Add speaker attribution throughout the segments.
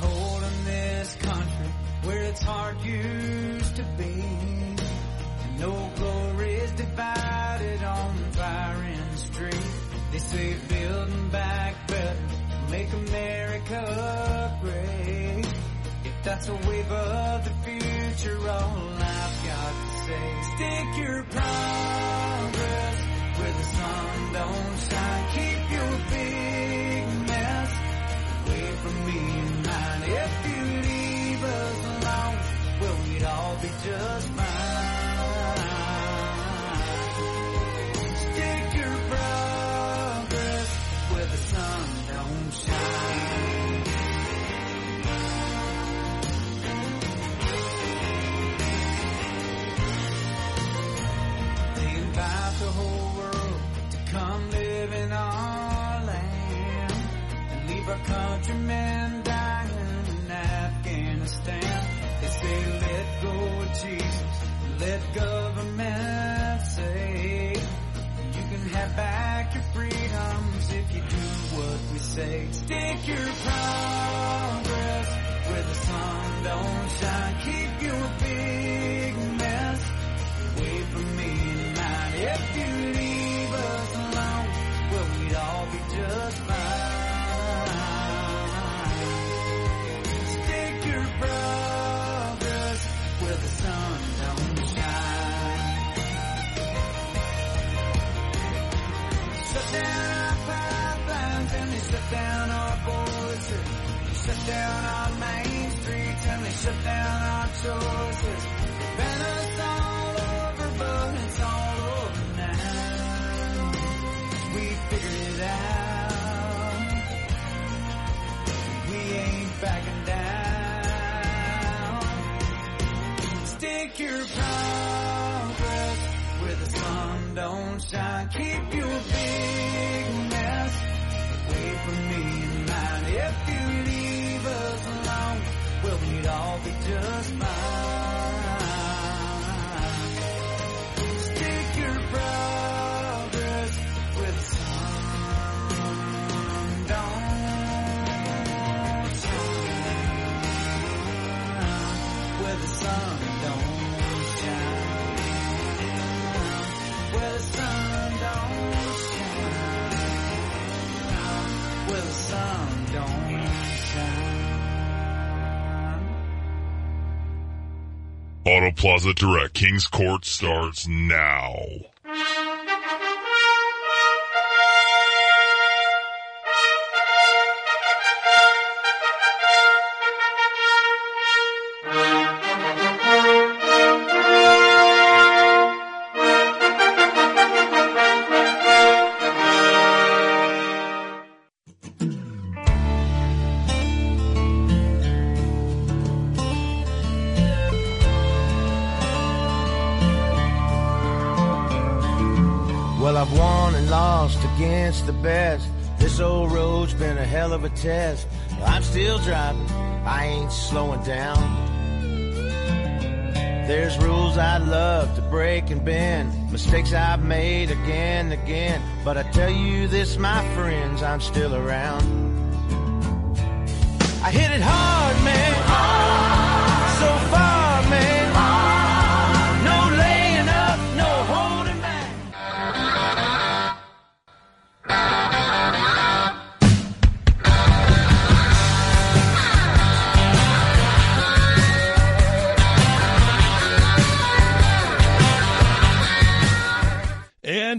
Speaker 1: Hole in this country where its heart used to be. And no glory is divided on the firing street. They say building back better, make America great. If that's a wave of the future, all I've got to say, stick your progress where the sun don't shine. Keep your big mess away from me just fine. Jesus, let government say you can have back your freedoms if you do what we say. Stick your progress where the sun don't shine. Keep your big mess away from me mine. If you leave us alone, well, we'd all be just fine. Down our main streets and they shut down our choices. They ban us all over, but it's all over now. We figured it out. We ain't backing down. Stick your progress where the sun don't shine. Keep your big just fine.
Speaker 2: Auto Plaza Direct Kings Court starts now.
Speaker 3: Well, I've won and lost against the best. This old road's been a hell of a test. I'm still driving, I ain't slowing down. There's rules I'd love to break and bend, mistakes I've made again and again. But I tell you this, my friends, I'm still around. I hit it hard, man.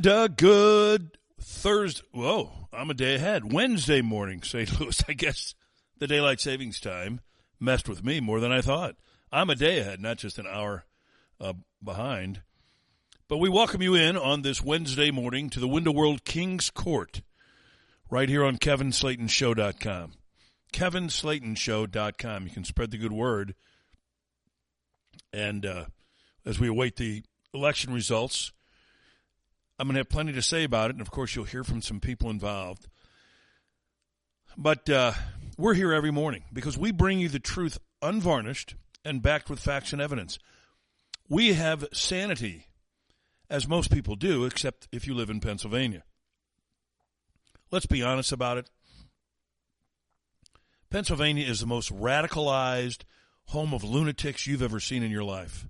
Speaker 4: And a good Thursday. Whoa, I'm a day ahead. Wednesday morning, St. Louis. I guess the daylight savings time messed with me more than I thought. I'm a day ahead, not just an hour uh, behind. But we welcome you in on this Wednesday morning to the Window World King's Court, right here on KevinSlatenShow.com. KevinSlatenShow.com. You can spread the good word. And uh, as we await the election results, I'm going to have plenty to say about it, and of course, you'll hear from some people involved. But uh, we're here every morning because we bring you the truth unvarnished and backed with facts and evidence. We have sanity, as most people do, except if you live in Pennsylvania. Let's be honest about it. Pennsylvania is the most radicalized home of lunatics you've ever seen in your life.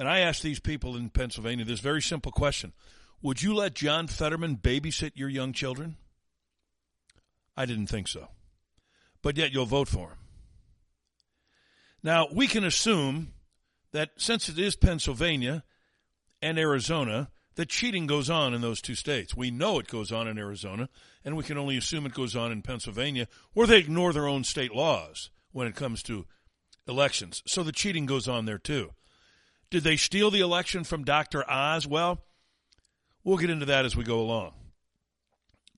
Speaker 4: And I asked these people in Pennsylvania this very simple question Would you let John Fetterman babysit your young children? I didn't think so. But yet you'll vote for him. Now, we can assume that since it is Pennsylvania and Arizona, that cheating goes on in those two states. We know it goes on in Arizona, and we can only assume it goes on in Pennsylvania, where they ignore their own state laws when it comes to elections. So the cheating goes on there too. Did they steal the election from Dr. Oz? Well, we'll get into that as we go along.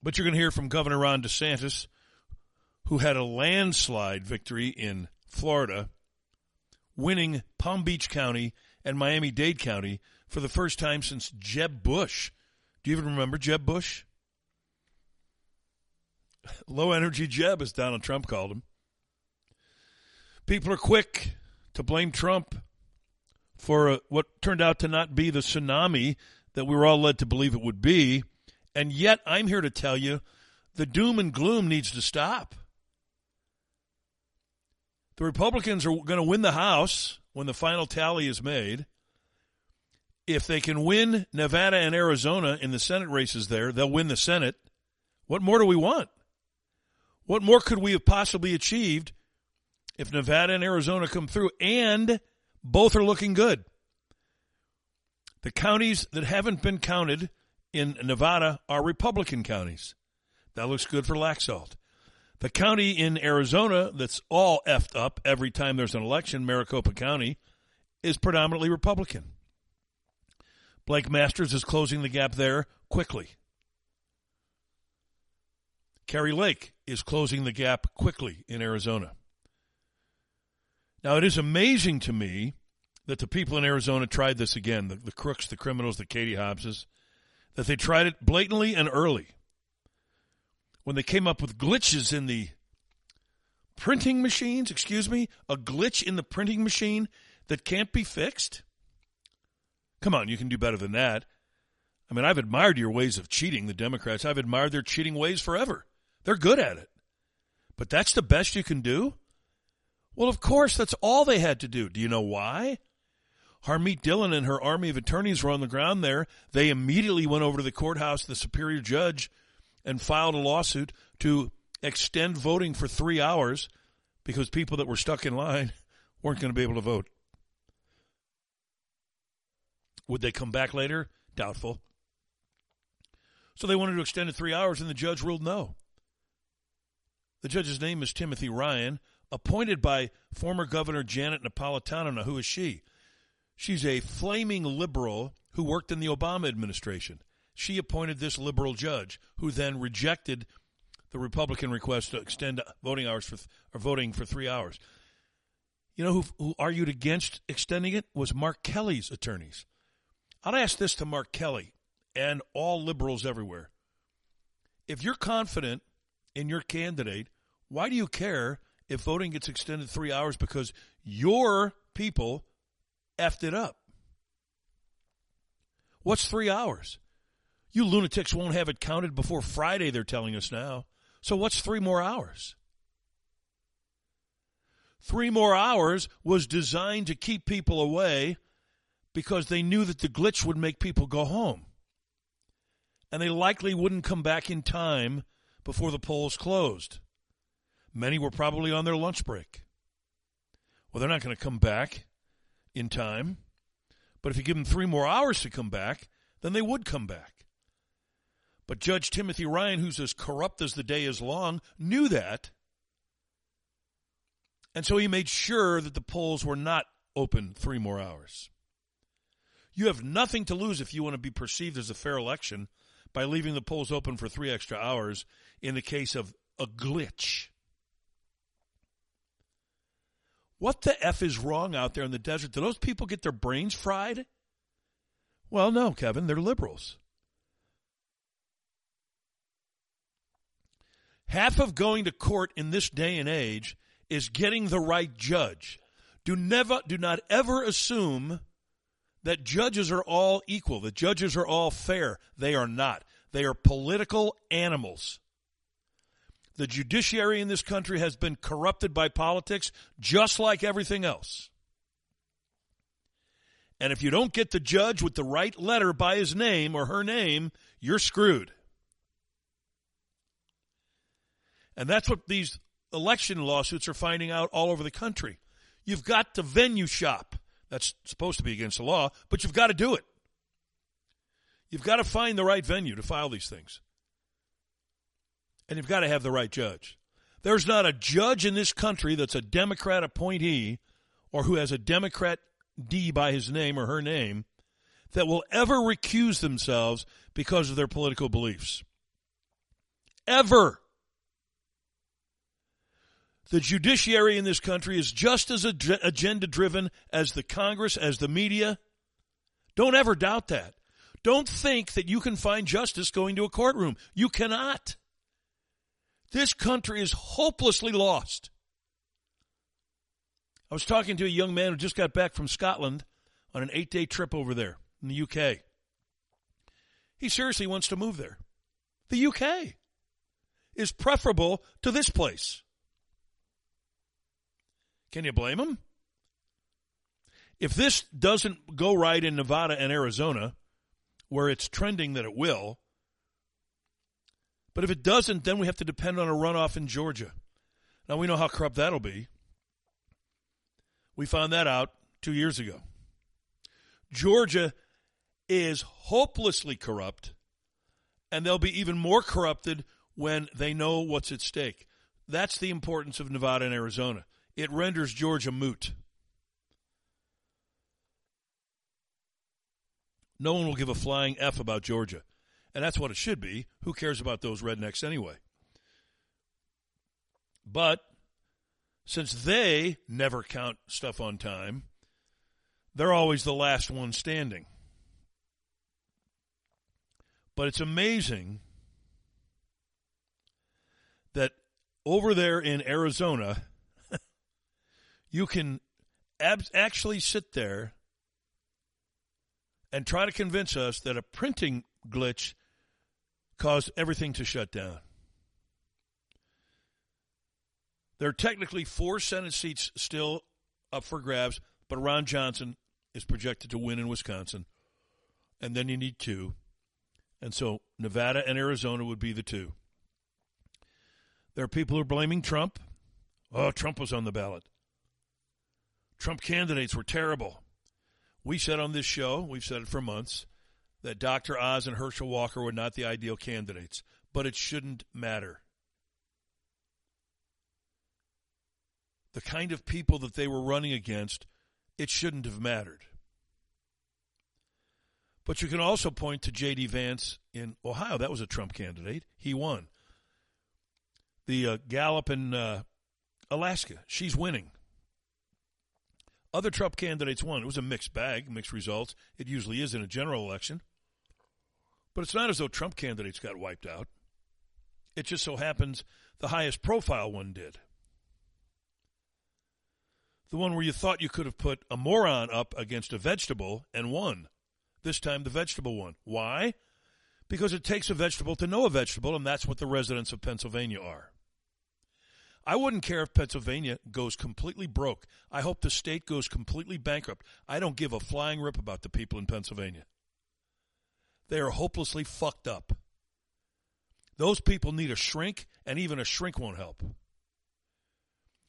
Speaker 4: But you're going to hear from Governor Ron DeSantis, who had a landslide victory in Florida, winning Palm Beach County and Miami Dade County for the first time since Jeb Bush. Do you even remember Jeb Bush? Low energy Jeb, as Donald Trump called him. People are quick to blame Trump for uh, what turned out to not be the tsunami that we were all led to believe it would be. And yet, I'm here to tell you the doom and gloom needs to stop. The Republicans are going to win the House when the final tally is made. If they can win Nevada and Arizona in the Senate races there, they'll win the Senate. What more do we want? What more could we have possibly achieved if Nevada and Arizona come through? And both are looking good. The counties that haven't been counted in Nevada are Republican counties. That looks good for Laxalt. The county in Arizona that's all effed up every time there's an election, Maricopa County, is predominantly Republican. Blake Masters is closing the gap there quickly. Kari Lake is closing the gap quickly in Arizona. Now, it is amazing to me that the people in Arizona tried this again the, the crooks, the criminals, the Katie Hobbses that they tried it blatantly and early. When they came up with glitches in the printing machines, excuse me, a glitch in the printing machine that can't be fixed. Come on, you can do better than that. I mean, I've admired your ways of cheating, the Democrats. I've admired their cheating ways forever. They're good at it. But that's the best you can do? Well, of course, that's all they had to do. Do you know why? Harmeet Dillon and her army of attorneys were on the ground there. They immediately went over to the courthouse, the superior judge, and filed a lawsuit to extend voting for three hours because people that were stuck in line weren't going to be able to vote. Would they come back later? Doubtful. So they wanted to extend it three hours, and the judge ruled no. The judge's name is Timothy Ryan appointed by former Governor Janet Napolitano. Now, who is she? She's a flaming liberal who worked in the Obama administration. She appointed this liberal judge, who then rejected the Republican request to extend voting hours for or voting for three hours. You know who, who argued against extending it was Mark Kelly's attorneys. I'd ask this to Mark Kelly and all liberals everywhere. If you're confident in your candidate, why do you care if voting gets extended three hours because your people effed it up. What's three hours? You lunatics won't have it counted before Friday, they're telling us now. So what's three more hours? Three more hours was designed to keep people away because they knew that the glitch would make people go home. And they likely wouldn't come back in time before the polls closed. Many were probably on their lunch break. Well, they're not going to come back in time. But if you give them three more hours to come back, then they would come back. But Judge Timothy Ryan, who's as corrupt as the day is long, knew that. And so he made sure that the polls were not open three more hours. You have nothing to lose if you want to be perceived as a fair election by leaving the polls open for three extra hours in the case of a glitch. What the F is wrong out there in the desert? Do those people get their brains fried? Well, no, Kevin, they're liberals. Half of going to court in this day and age is getting the right judge. Do never do not ever assume that judges are all equal, that judges are all fair. They are not. They are political animals. The judiciary in this country has been corrupted by politics just like everything else. And if you don't get the judge with the right letter by his name or her name, you're screwed. And that's what these election lawsuits are finding out all over the country. You've got to venue shop. That's supposed to be against the law, but you've got to do it. You've got to find the right venue to file these things. And you've got to have the right judge. There's not a judge in this country that's a Democrat appointee or who has a Democrat D by his name or her name that will ever recuse themselves because of their political beliefs. Ever. The judiciary in this country is just as agenda driven as the Congress, as the media. Don't ever doubt that. Don't think that you can find justice going to a courtroom. You cannot. This country is hopelessly lost. I was talking to a young man who just got back from Scotland on an eight day trip over there in the UK. He seriously wants to move there. The UK is preferable to this place. Can you blame him? If this doesn't go right in Nevada and Arizona, where it's trending that it will, but if it doesn't, then we have to depend on a runoff in Georgia. Now we know how corrupt that'll be. We found that out two years ago. Georgia is hopelessly corrupt, and they'll be even more corrupted when they know what's at stake. That's the importance of Nevada and Arizona it renders Georgia moot. No one will give a flying F about Georgia. And that's what it should be. Who cares about those rednecks anyway? But since they never count stuff on time, they're always the last one standing. But it's amazing that over there in Arizona, you can ab- actually sit there and try to convince us that a printing glitch caused everything to shut down. There are technically four Senate seats still up for grabs, but Ron Johnson is projected to win in Wisconsin. And then you need two. And so Nevada and Arizona would be the two. There are people who are blaming Trump. Oh, Trump was on the ballot. Trump candidates were terrible. We said on this show, we've said it for months, that Dr. Oz and Herschel Walker were not the ideal candidates, but it shouldn't matter. The kind of people that they were running against, it shouldn't have mattered. But you can also point to J.D. Vance in Ohio. That was a Trump candidate. He won. The uh, Gallup in uh, Alaska, she's winning. Other Trump candidates won. It was a mixed bag, mixed results. It usually is in a general election. But it's not as though Trump candidates got wiped out. It just so happens the highest profile one did. The one where you thought you could have put a moron up against a vegetable and won. This time the vegetable won. Why? Because it takes a vegetable to know a vegetable, and that's what the residents of Pennsylvania are. I wouldn't care if Pennsylvania goes completely broke. I hope the state goes completely bankrupt. I don't give a flying rip about the people in Pennsylvania. They are hopelessly fucked up. Those people need a shrink, and even a shrink won't help.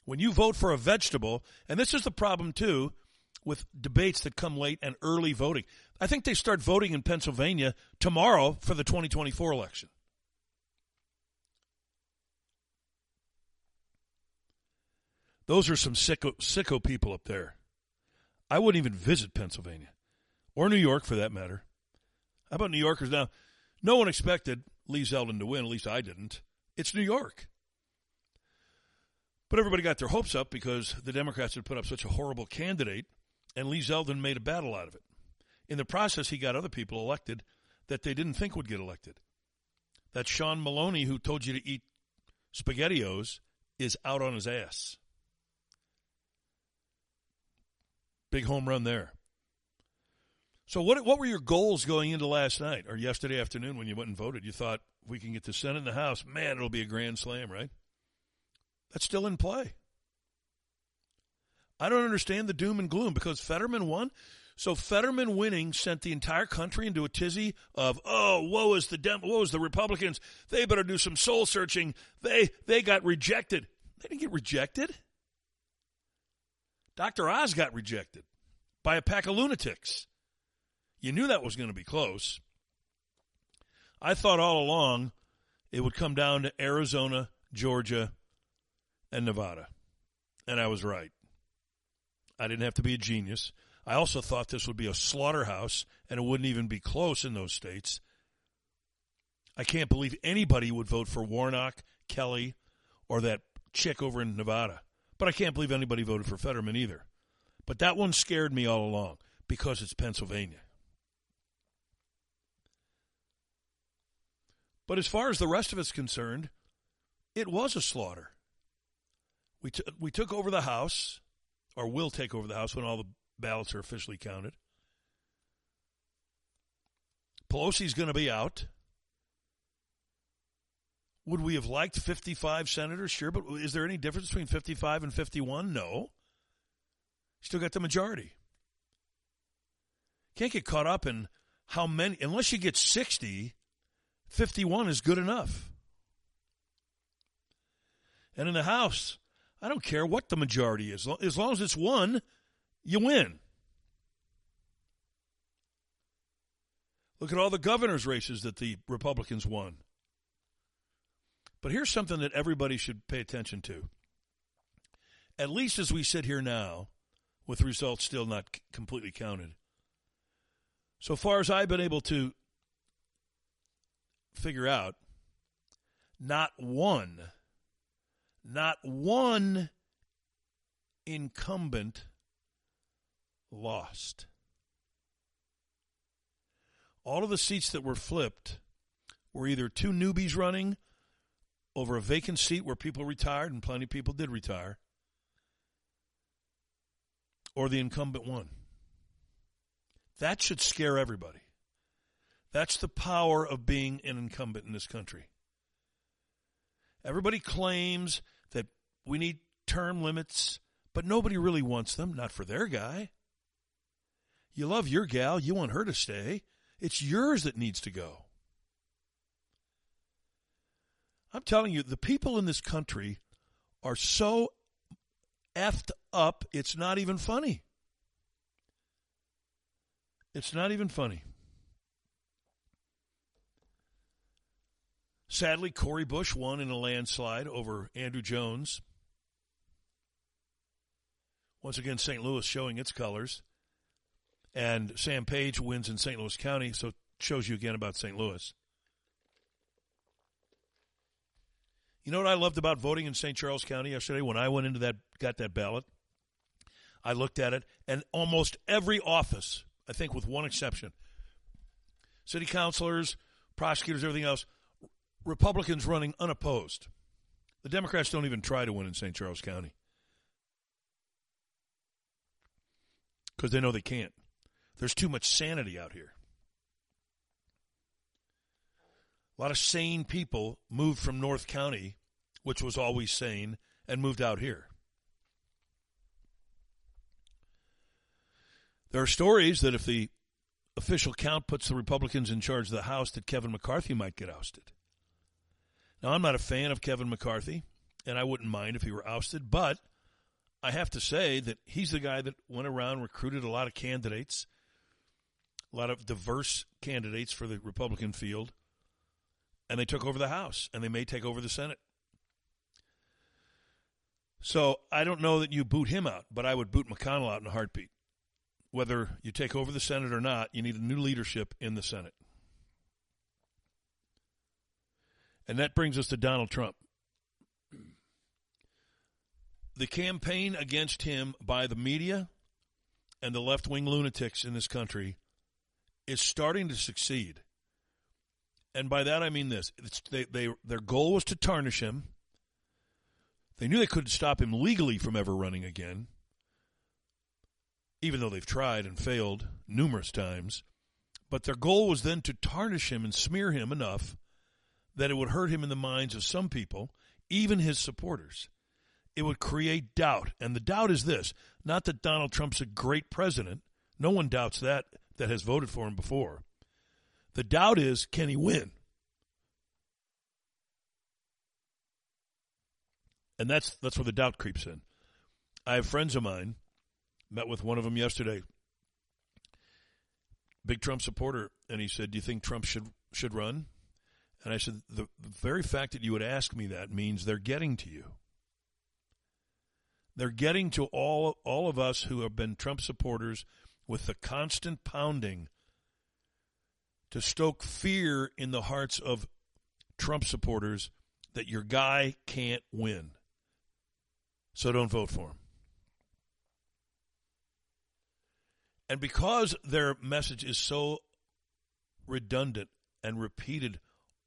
Speaker 4: When you vote for a vegetable, and this is the problem too with debates that come late and early voting. I think they start voting in Pennsylvania tomorrow for the 2024 election. Those are some sicko, sicko people up there. I wouldn't even visit Pennsylvania or New York for that matter. How about New Yorkers now? No one expected Lee Zeldin to win, at least I didn't. It's New York. But everybody got their hopes up because the Democrats had put up such a horrible candidate, and Lee Zeldin made a battle out of it. In the process, he got other people elected that they didn't think would get elected. That Sean Maloney, who told you to eat SpaghettiOs, is out on his ass. Big home run there. So what what were your goals going into last night or yesterday afternoon when you went and voted? You thought we can get the Senate and the House, man, it'll be a grand slam, right? That's still in play. I don't understand the doom and gloom because Fetterman won. So Fetterman winning sent the entire country into a tizzy of oh woe is the Dem- woe is the Republicans they better do some soul searching they they got rejected they didn't get rejected Dr. Oz got rejected by a pack of lunatics you knew that was going to be close I thought all along it would come down to Arizona Georgia and Nevada and I was right I didn't have to be a genius I also thought this would be a slaughterhouse and it wouldn't even be close in those states. I can't believe anybody would vote for Warnock, Kelly, or that chick over in Nevada. But I can't believe anybody voted for Fetterman either. But that one scared me all along because it's Pennsylvania. But as far as the rest of us concerned, it was a slaughter. We, t- we took over the House, or will take over the House when all the ballots are officially counted. Pelosi's going to be out. Would we have liked 55 senators? Sure, but is there any difference between 55 and 51? No. Still got the majority. Can't get caught up in how many, unless you get 60, 51 is good enough. And in the House, I don't care what the majority is. As long as it's one, you win. Look at all the governor's races that the Republicans won. But here's something that everybody should pay attention to. At least as we sit here now, with results still not completely counted, so far as I've been able to figure out, not one, not one incumbent lost. All of the seats that were flipped were either two newbies running over a vacant seat where people retired, and plenty of people did retire, or the incumbent won. That should scare everybody. That's the power of being an incumbent in this country. Everybody claims that we need term limits, but nobody really wants them, not for their guy. You love your gal, you want her to stay. It's yours that needs to go. I'm telling you, the people in this country are so effed up, it's not even funny. It's not even funny. Sadly, Cori Bush won in a landslide over Andrew Jones. Once again, St. Louis showing its colors. And Sam Page wins in St. Louis County, so shows you again about St. Louis. You know what I loved about voting in St. Charles County yesterday when I went into that, got that ballot? I looked at it, and almost every office, I think with one exception, city councilors, prosecutors, everything else, Republicans running unopposed. The Democrats don't even try to win in St. Charles County because they know they can't. There's too much sanity out here. A lot of sane people moved from North County, which was always sane, and moved out here. There are stories that if the official count puts the Republicans in charge of the House, that Kevin McCarthy might get ousted. Now, I'm not a fan of Kevin McCarthy, and I wouldn't mind if he were ousted, but I have to say that he's the guy that went around, recruited a lot of candidates, a lot of diverse candidates for the Republican field, and they took over the House, and they may take over the Senate. So I don't know that you boot him out, but I would boot McConnell out in a heartbeat. Whether you take over the Senate or not, you need a new leadership in the Senate. And that brings us to Donald Trump. The campaign against him by the media and the left wing lunatics in this country is starting to succeed. And by that I mean this they, they, their goal was to tarnish him. They knew they couldn't stop him legally from ever running again, even though they've tried and failed numerous times. But their goal was then to tarnish him and smear him enough that it would hurt him in the minds of some people, even his supporters. it would create doubt. And the doubt is this not that Donald Trump's a great president, no one doubts that that has voted for him before. The doubt is can he win? And that's that's where the doubt creeps in. I have friends of mine, met with one of them yesterday. Big Trump supporter, and he said, "Do you think Trump should should run?" And I said, the, very fact that you would ask me that means they're getting to you. They're getting to all all of us who have been Trump supporters with the constant pounding to stoke fear in the hearts of Trump supporters that your guy can't win. So don't vote for him. And because their message is so redundant and repeated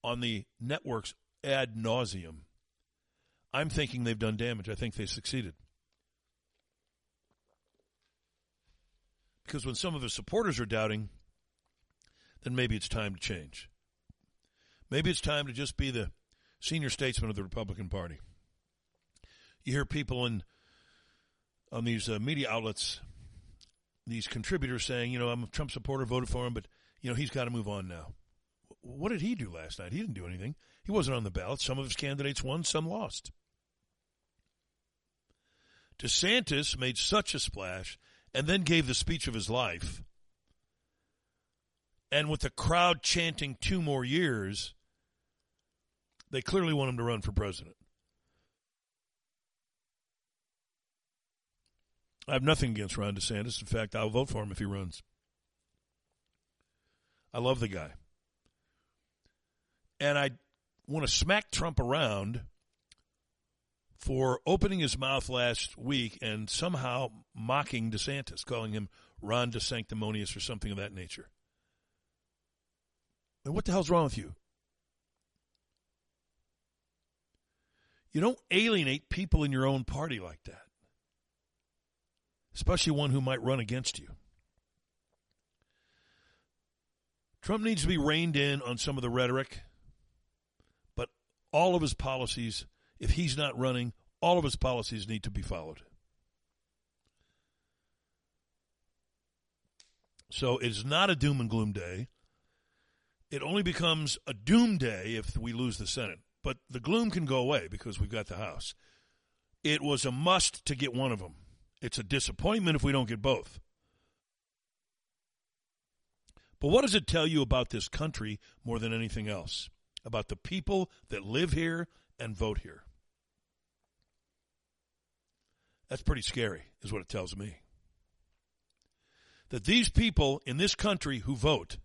Speaker 4: on the networks ad nauseum, I'm thinking they've done damage. I think they succeeded. Because when some of his supporters are doubting, then maybe it's time to change. Maybe it's time to just be the senior statesman of the Republican Party. You hear people in on these uh, media outlets, these contributors saying, you know, I'm a Trump supporter, voted for him, but you know he's got to move on now. What did he do last night? He didn't do anything. He wasn't on the ballot. Some of his candidates won, some lost. DeSantis made such a splash and then gave the speech of his life. And with the crowd chanting two more years, they clearly want him to run for president. I have nothing against Ron DeSantis. In fact, I'll vote for him if he runs. I love the guy. And I want to smack Trump around for opening his mouth last week and somehow mocking DeSantis, calling him Ron DeSanctimonious or something of that nature. And what the hell's wrong with you? You don't alienate people in your own party like that, especially one who might run against you. Trump needs to be reined in on some of the rhetoric, all of his policies if he's not running, all of his policies need to be followed. So it is not a doom and gloom day. It only becomes a doom day if we lose the Senate. But the gloom can go away because we've got the House. It was a must to get one of them. It's a disappointment if we don't get both. But what does it tell you about this country more than anything else? About the people that live here and vote here? That's pretty scary, is what it tells me. That these people in this country who vote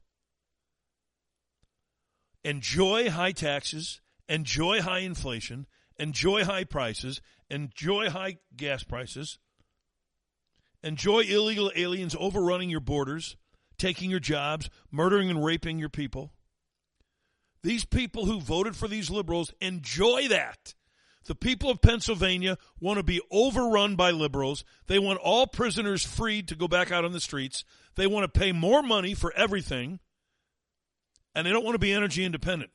Speaker 4: enjoy high taxes, enjoy high inflation, enjoy high prices, enjoy high gas prices, enjoy illegal aliens overrunning your borders, taking your jobs, murdering and raping your people. These people who voted for these liberals enjoy that. The people of Pennsylvania want to be overrun by liberals. They want all prisoners freed to go back out on the streets. They want to pay more money for everything. And they don't want to be energy independent.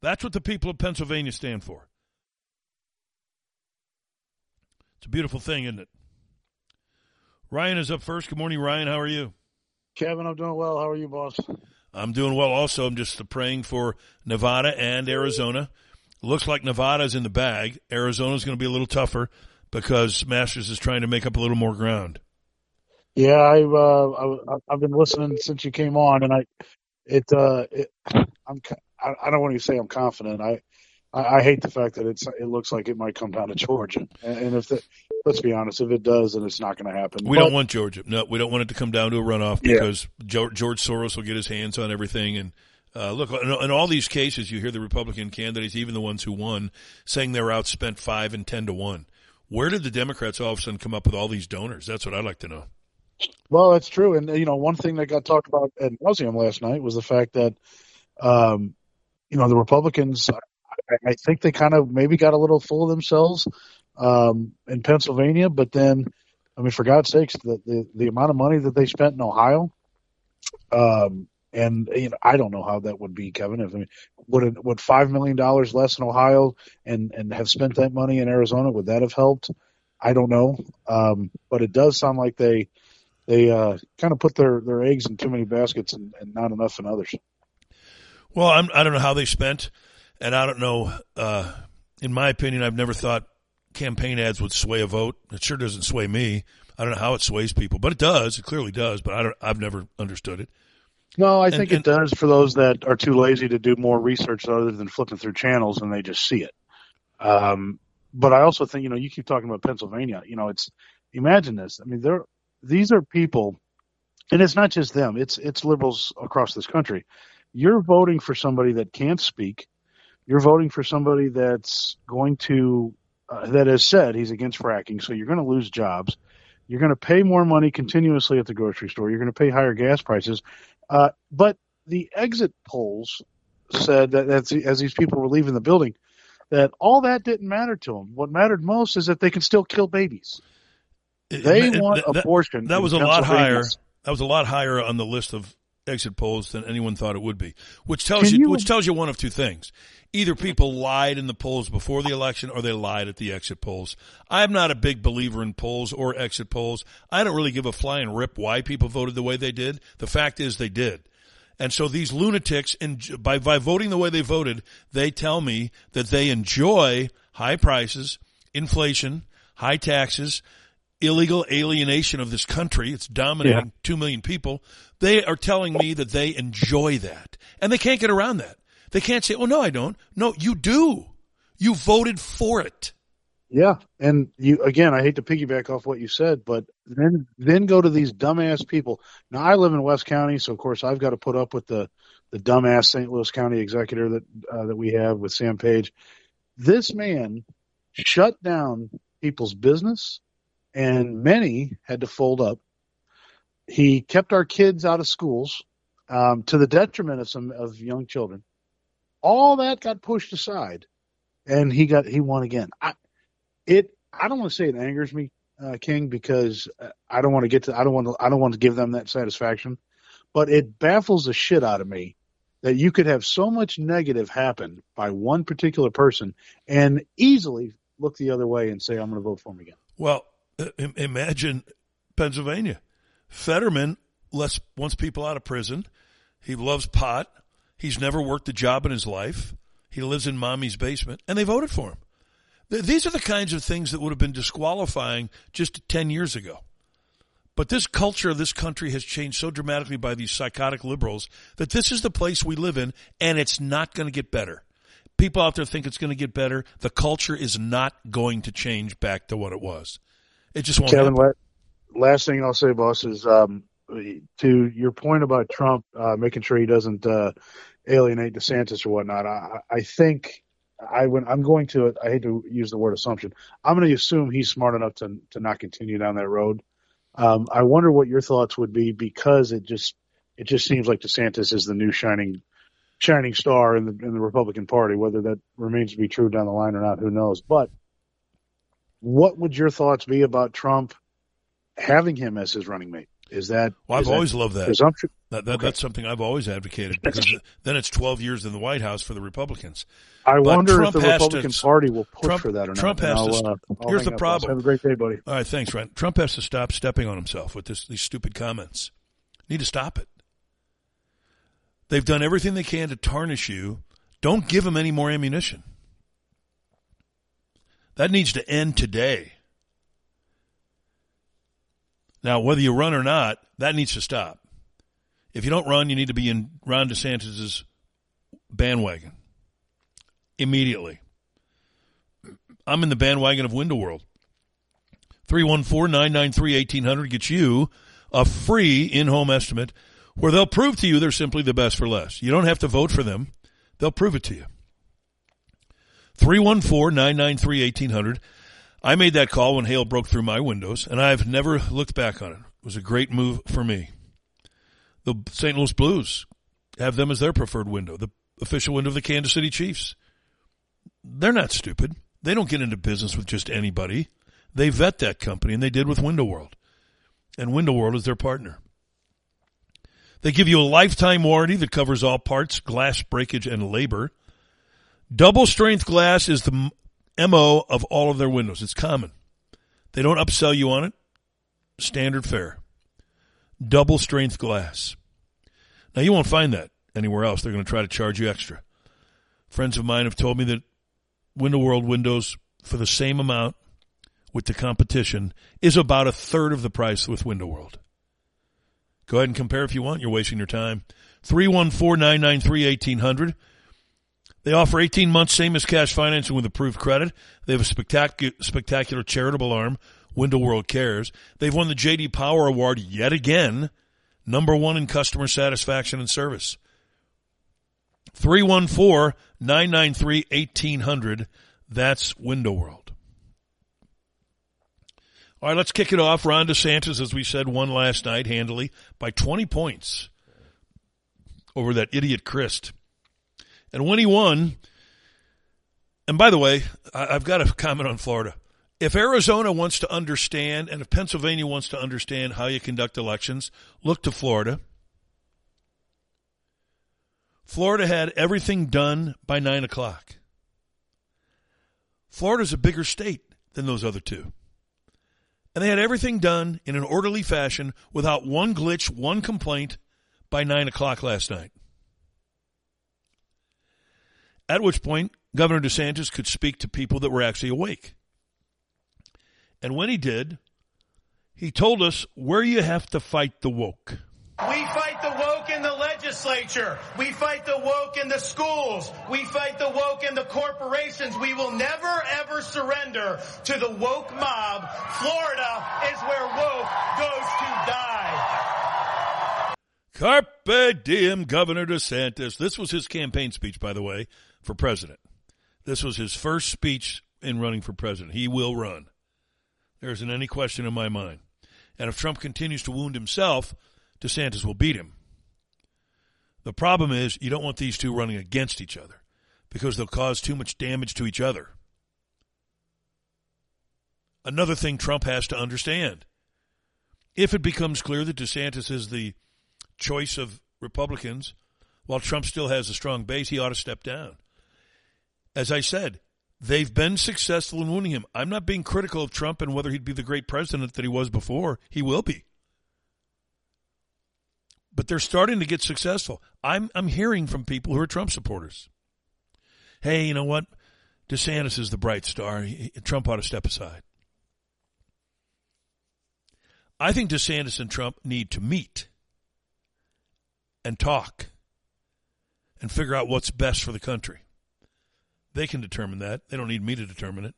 Speaker 4: That's what the people of Pennsylvania stand for. It's a beautiful thing, isn't it? Ryan is up first. Good morning, Ryan. How are you?
Speaker 5: Kevin, I'm doing well. How are you, boss?
Speaker 4: I'm doing well also. I'm just praying for Nevada and Arizona looks like Nevada's in the bag. Arizona's going to be a little tougher because Masters is trying to make up a little more ground.
Speaker 5: Yeah, I've uh, I've been listening since you came on, and I it uh it, I'm I don't want to say I'm confident. I, I hate the fact that it's it looks like it might come down to Georgia, and if the, let's be honest, if it does, then it's not going to happen.
Speaker 4: We but, don't want Georgia. No, we don't want it to come down to a runoff because yeah. George Soros will get his hands on everything, and uh, look, in, in, all these cases, you hear the Republican candidates, even the ones who won, saying they're outspent five and ten to one. Where did the Democrats all of a sudden come up with all these donors? That's what I'd like to know.
Speaker 5: Well, that's true, and you know, one thing that got talked about at nauseum last night was the fact that, um, you know, the Republicans. I, think they kind of maybe got a little full of themselves um, in Pennsylvania, but then, I mean, for God's sakes, the, the the amount of money that they spent in Ohio, um, And you know, I don't know how that would be, Kevin. If I mean, would it, would five million dollars less in Ohio and and have spent that money in Arizona would that have helped? I don't know, um, but it does sound like they they uh, kind of put their their eggs in too many baskets and, and not enough in others.
Speaker 4: Well, I'm, I don't know how they spent, and I don't know. Uh, in my opinion, I've never thought campaign ads would sway a vote. It sure doesn't sway me. I don't know how it sways people, but it does. It clearly does. But I don't. I've never understood it.
Speaker 5: No, I
Speaker 4: And-
Speaker 5: think
Speaker 4: and-
Speaker 5: it does for those that are too lazy to do more research other than flipping through channels and they just see it. Um, but I also think, you know, you keep talking about Pennsylvania. You know, it's imagine this. I mean, they're these are people, and it's not just them. It's it's liberals across this country. You're voting for somebody that can't speak. You're voting for somebody that's going to uh, that has said he's against fracking. So you're going to lose jobs. You're going to pay more money continuously at the grocery store. You're going to pay higher gas prices. Uh, but the exit polls said that as, these people were leaving the building, that all that didn't matter to them. What mattered most is that they can still kill babies. They
Speaker 4: it-
Speaker 5: want
Speaker 4: that- that-
Speaker 5: abortion.
Speaker 4: That was a lot higher. That was a lot higher on the list of exit polls than anyone thought it would be. Which tells you,
Speaker 5: you-
Speaker 4: which tells you one of two things: either people lied in the polls before the election, or they lied at the exit polls. I'm not a big believer in polls or exit polls. I don't really give a flying rip why people voted the way they did. The fact is, they did. And so these lunatics, and by, by voting the way they voted, they tell me that they enjoy high prices, inflation, high taxes, illegal alienation of this country. It's dominating two million people. They are telling me that they enjoy that. And they can't get around that. They can't say, oh no, I don't. No, you do. You voted for it.
Speaker 5: Yeah, and you again. I hate to piggyback off what you said, but then then go to these dumbass people. Now I live in West County, so of course I've got to put up with the the dumbass St. Louis County executor that uh, that we have with Sam Page. This man shut down people's business, and many had to fold up. He kept our kids out of schools um, to the detriment of some of young children. All that got pushed aside, and he got he won again. I, it I don't want to say it angers me, uh, King, because uh, I don't want to get to I don't want to I don't want to give them that satisfaction, but it baffles the shit out of me that you could have so much negative happen by one particular person and easily look the other way and say I'm going to vote for him again.
Speaker 4: Well, Uh, imagine Pennsylvania. Fetterman lets wants people out of prison. He loves pot. He's never worked a job in his life. He lives in mommy's basement, and they voted for him. These are the kinds of things that would have been disqualifying just 10 years ago. But this culture of this country has changed so dramatically by these psychotic liberals that this is the place we live in, and it's not going to get better. People out there think it's going to get better. The culture is not going to change back to what it was. It just won't
Speaker 5: Kevin,
Speaker 4: happen.
Speaker 5: last thing I'll say, boss, is um, to your point about Trump uh, making sure he doesn't uh, alienate DeSantis or whatnot. I, I think I when I'm going to I hate to use the word assumption. I'm going to assume he's smart enough to to not continue down that road. Um, I wonder what your thoughts would be because it just it just seems like DeSantis is the new shining shining star in the in the Republican Party. Whether that remains to be true down the line or not, who knows? But what would your thoughts be about Trump having him as his running mate? Is that
Speaker 4: Well, I've
Speaker 5: that
Speaker 4: always loved that.
Speaker 5: presumption?
Speaker 4: That, that
Speaker 5: Okay.
Speaker 4: That's something I've always advocated because then it's 12 years in the White House for the Republicans.
Speaker 5: I
Speaker 4: But
Speaker 5: wonder
Speaker 4: Trump
Speaker 5: if the
Speaker 4: has to-
Speaker 5: Republican Party will push
Speaker 4: Trump-
Speaker 5: for that or
Speaker 4: Trump
Speaker 5: not.
Speaker 4: has to-
Speaker 5: uh,
Speaker 4: here's the problem.
Speaker 5: Have a great day, buddy.
Speaker 4: All right, thanks, Ryan. Trump has to stop stepping on himself with this, these stupid comments. Need to stop it. They've done everything they can to tarnish you. Don't give them any more ammunition. That needs to end today. Now, whether you run or not, that needs to stop. If you don't run, you need to be in Ron DeSantis's bandwagon immediately. I'm in the bandwagon of Window World. 314-993-1800 gets you a free in-home estimate where they'll prove to you they're simply the best for less. You don't have to vote for them. They'll prove it to you. 314-993-1800. I made that call when hail broke through my windows and I've never looked back on it. It was a great move for me. The St. Louis Blues have them as their preferred window, the official window of the Kansas City Chiefs. They're not stupid. They don't get into business with just anybody. They vet that company, and they did with Window World. And Window World is their partner. They give you a lifetime warranty that covers all parts, glass breakage, and labor. Double strength glass is the MO of all of their windows. It's common. They don't upsell you on it. Standard fare. Double strength glass. Now you won't find that anywhere else. They're going to try to charge you extra. Friends of mine have told me that Window World windows for the same amount with the competition is about a third of the price with Window World. Go ahead and compare if you want. You're wasting your time. 314-993-1800. They offer 18 months same as cash financing with approved credit. They have a spectacular, spectacular charitable arm, Window World Cares. They've won the JD Power Award yet again, number one in customer satisfaction and service. 314-993-1800. That's Window World. All right, let's kick it off. Ron DeSantis, as we said, won last night handily by 20 points over that idiot Crist. And when he won, and by the way, I've got a comment on Florida. If Arizona wants to understand and if Pennsylvania wants to understand how you conduct elections, look to Florida. Florida had everything done by nine o'clock. Florida's a bigger state than those other two. And they had everything done in an orderly fashion without one glitch, one complaint by nine o'clock last night. At which point, Governor DeSantis could speak to people that were actually awake. And when he did, he told us where you have to fight the woke.
Speaker 6: We fight the woke in the legislature. We fight the woke in the schools. We fight the woke in the corporations. We will never ever surrender to the woke mob. Florida is where woke goes to die.
Speaker 4: Carpe diem, Governor DeSantis. This was his campaign speech, by the way, for president. This was his first speech in running for president. He will run. There isn't any question in my mind. And if Trump continues to wound himself, DeSantis will beat him. The problem is you don't want these two running against each other because they'll cause too much damage to each other. Another thing Trump has to understand. If it becomes clear that DeSantis is the choice of Republicans, while Trump still has a strong base, he ought to step down. As I said, they've been successful in wounding him. I'm not being critical of Trump and whether he'd be the great president that he was before. He will be but they're starting to get successful. I'm I'm hearing from people who are Trump supporters. Hey, you know what? DeSantis is the bright star. He, Trump ought to step aside. I think DeSantis and Trump need to meet and talk and figure out what's best for the country. They can determine that. They don't need me to determine it.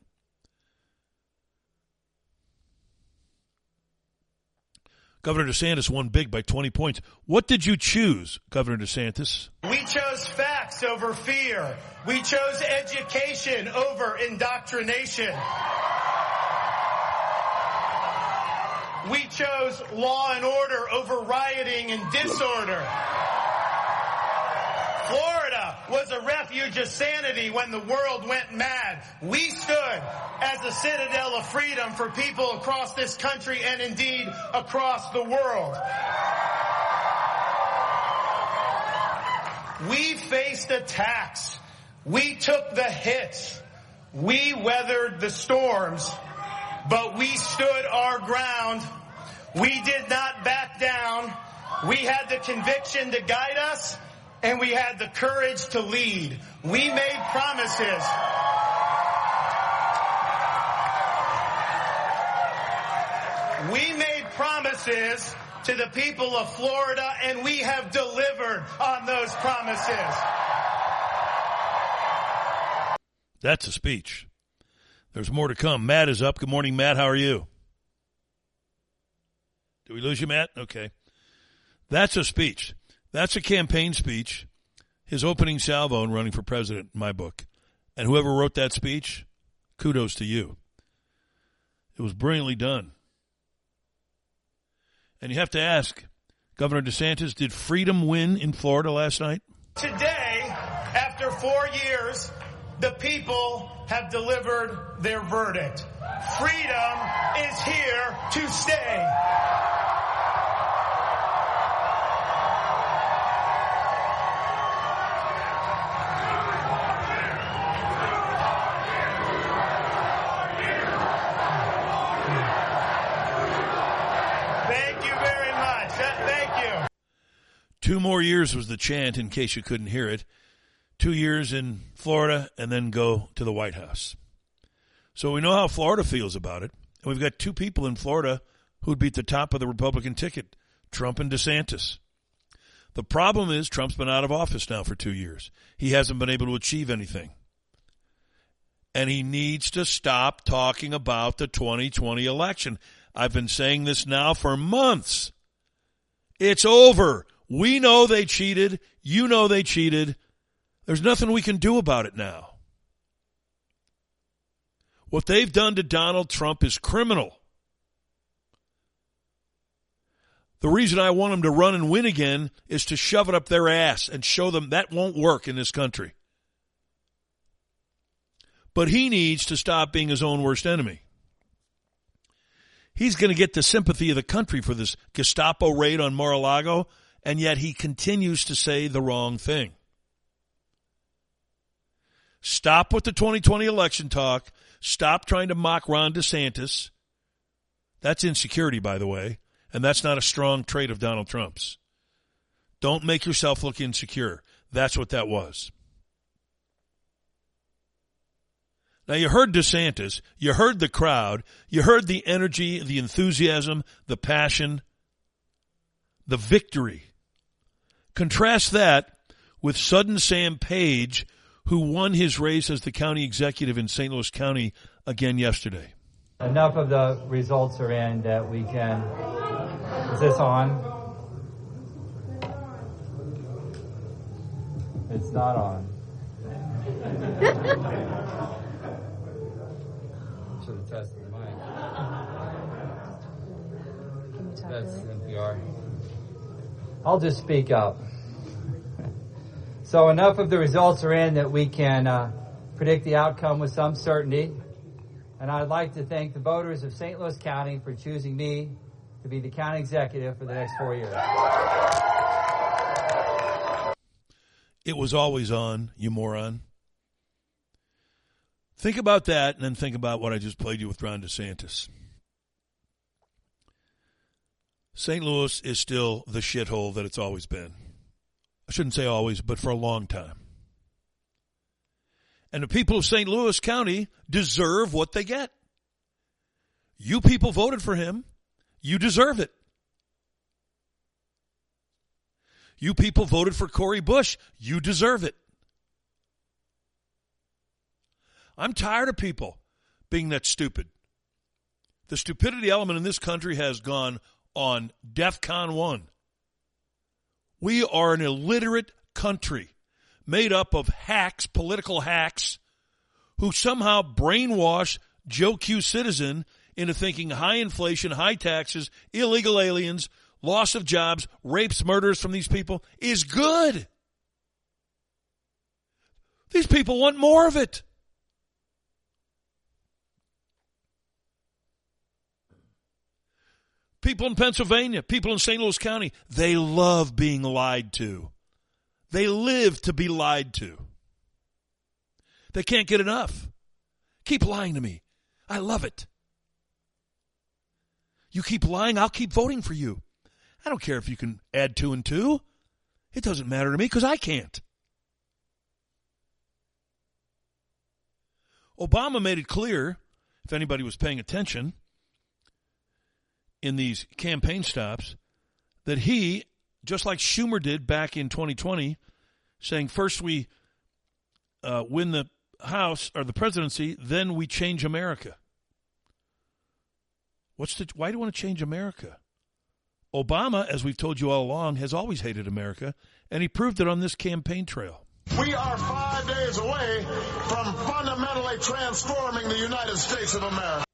Speaker 4: Governor DeSantis won big by 20 points. What did you choose, Governor DeSantis?
Speaker 6: We chose facts over fear. We chose education over indoctrination. We chose law and order over rioting and disorder. Florida was a refuge of sanity when the world went mad. We stood as a citadel of freedom for people across this country and indeed across the world. We faced attacks. We took the hits. We weathered the storms, but we stood our ground. We did not back down. We had the conviction to guide us and we had the courage to lead. We made promises. We made promises to the people of Florida and we have delivered on those promises.
Speaker 4: That's a speech. There's more to come. Matt is up. Good morning, Matt. How are you? Did we lose you, Matt? Okay. That's a speech. That's a campaign speech, his opening salvo in running for president, in my book. And whoever wrote that speech, kudos to you. It was brilliantly done. And you have to ask, Governor DeSantis, did freedom win in Florida last night?
Speaker 6: Today, after four years, the people have delivered their verdict. Freedom is here to stay.
Speaker 4: Two more years was the chant, in case you couldn't hear it. Two years in Florida and then go to the White House. So we know how Florida feels about it. And we've got two people in Florida who'd be at the top of the Republican ticket Trump and DeSantis. The problem is Trump's been out of office now for two years. He hasn't been able to achieve anything. And he needs to stop talking about the 2020 election. I've been saying this now for months. It's over. We know they cheated. You know they cheated. There's nothing we can do about it now. What they've done to Donald Trump is criminal. The reason I want them to run and win again is to shove it up their ass and show them that won't work in this country. But he needs to stop being his own worst enemy. He's going to get the sympathy of the country for this Gestapo raid on Mar-a-Lago, and yet he continues to say the wrong thing. Stop with the 2020 election talk. Stop trying to mock Ron DeSantis. That's insecurity, by the way, and that's not a strong trait of Donald Trump's. Don't make yourself look insecure. That's what that was. Now you heard DeSantis, you heard the crowd, you heard the energy, the enthusiasm, the passion, the victory. Contrast that with sudden Sam Page who won his race as the county executive in St. Louis County again yesterday.
Speaker 7: Enough of the results are in that we can. Is this on? It's not on. Should have tested the mic. That's NPR. I'll just speak up. So enough of the results are in that we can uh, predict the outcome with some certainty. And I'd like to thank the voters of St. Louis County for choosing me to be the county executive for the next four years.
Speaker 4: It was always on, you moron. Think about that and then think about what I just played you with Ron DeSantis. St. Louis is still the shithole that it's always been. I shouldn't say always, but for a long time. And the people of St. Louis County deserve what they get. You people voted for him. You deserve it. You people voted for Cori Bush. You deserve it. I'm tired of people being that stupid. The stupidity element in this country has gone on DEFCON 1. We are an illiterate country made up of hacks, political hacks, who somehow brainwash Joe Q citizen into thinking high inflation, high taxes, illegal aliens, loss of jobs, rapes, murders from these people is good. These people want more of it. People in Pennsylvania, people in St. Louis County, they love being lied to. They live to be lied to. They can't get enough. Keep lying to me. I love it. You keep lying, I'll keep voting for you. I don't care if you can add two and two. It doesn't matter to me because I can't. Obama made it clear, if anybody was paying attention, in these campaign stops that he, just like Schumer did back in 2020, saying first we uh, win the House or the presidency, then we change America. What's the, why do you want to change America? Obama, as we've told you all along, has always hated America, and he proved it on this campaign trail.
Speaker 8: We are five days away from fundamentally transforming the United States of America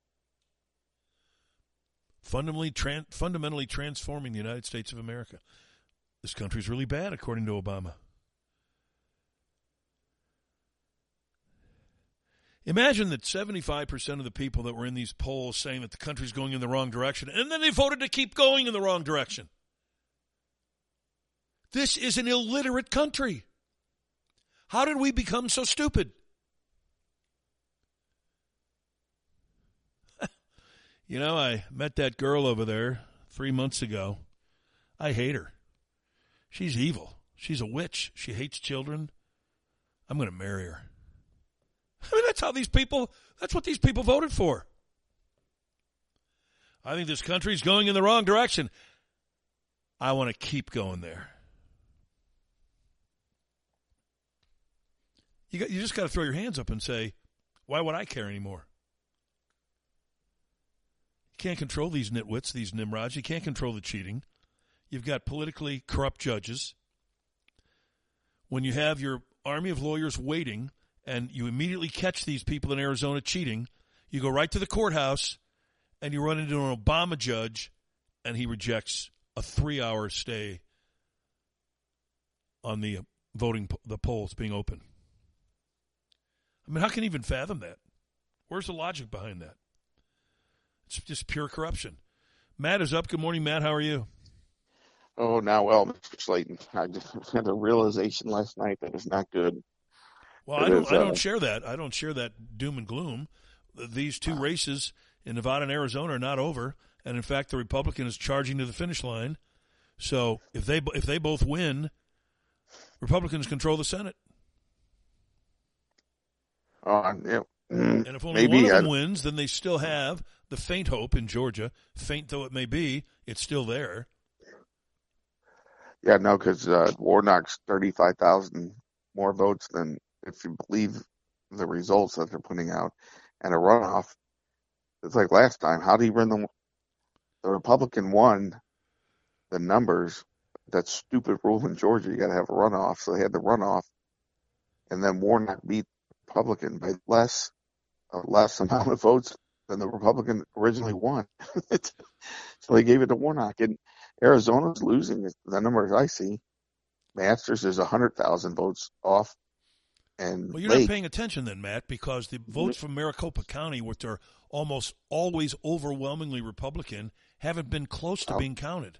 Speaker 4: fundamentally fundamentally transforming the United States of America. This country's really bad, according to Obama. Imagine that 75% of the people that were in these polls saying that the country's going in the wrong direction, and then they voted to keep going in the wrong direction. This is an illiterate country. How did we become so stupid? You know, I met that girl over there three months ago. I hate her. She's evil. She's a witch. She hates children. I'm going to marry her. I mean, that's how these people, that's what these people voted for. I think this country's going in the wrong direction. I want to keep going there. You got, you just got to throw your hands up and say, why would I care anymore? Can't control these nitwits, these nimrods. You can't control the cheating. You've got politically corrupt judges. When you have your army of lawyers waiting and you immediately catch these people in Arizona cheating, you go right to the courthouse and you run into an Obama judge and he rejects a three hour stay on the voting, the polls being open. I mean, how can you even fathom that? Where's the logic behind that? It's just pure corruption. Matt is up. Good morning, Matt. How are you?
Speaker 9: Oh, now, well, Mr. Slaten, I just had a realization last night that is not good.
Speaker 4: Well, I don't, I don't share that. I don't share that doom and gloom. These two races in Nevada and Arizona are not over, and in fact, the Republican is charging to the finish line. So if they if they both win, Republicans control the Senate.
Speaker 9: Uh, yeah, mm,
Speaker 4: and if only
Speaker 9: maybe
Speaker 4: one of them
Speaker 9: I,
Speaker 4: wins, then they still have the faint hope in Georgia. Faint though it may be, it's still there.
Speaker 9: Yeah, no, because uh, Warnock's thirty-five thousand more votes than if you believe the results that they're putting out, and a runoff. It's like last time. How do you run the? The Republican won the numbers. That stupid rule in Georgia. You got to have a runoff. So they had the runoff, and then Warnock beat Republican by less, a less amount of votes than the Republican originally won. so they gave it to Warnock. And Arizona's losing the numbers I see. Masters is a hundred thousand votes off. And
Speaker 4: well, you're
Speaker 9: Lake,
Speaker 4: not paying attention then, Matt, because the mm-hmm. votes from Maricopa County, which are almost always overwhelmingly Republican, haven't been close to
Speaker 9: Oh.
Speaker 4: being counted.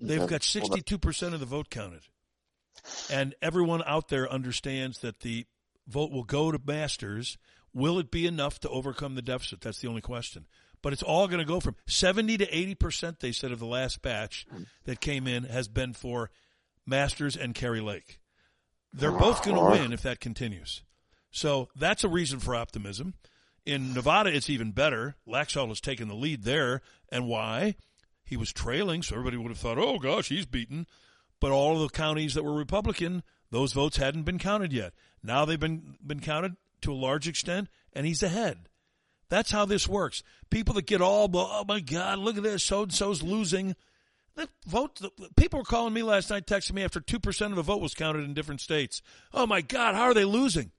Speaker 4: They've got 62% of the vote counted. And everyone out there understands that the vote will go to Masters. Will it be enough to overcome the deficit? That's the only question. But it's all going to go from 70 to 80%, they said, of the last batch that came in has been for Masters and Kari Lake. They're both going to win if that continues. So that's a reason for optimism. In Nevada, it's even better. Laxalt has taken the lead there. And why? He was trailing, so everybody would have thought, oh, gosh, he's beaten. But all of the counties that were Republican, those votes hadn't been counted yet. Now they've been, been counted to a large extent, and he's ahead. That's how this works. People that get all, oh my God, look at this, so and so's losing. The vote, the, people were calling me last night, texting me after 2% of the vote was counted in different states. Oh my God, how are they losing?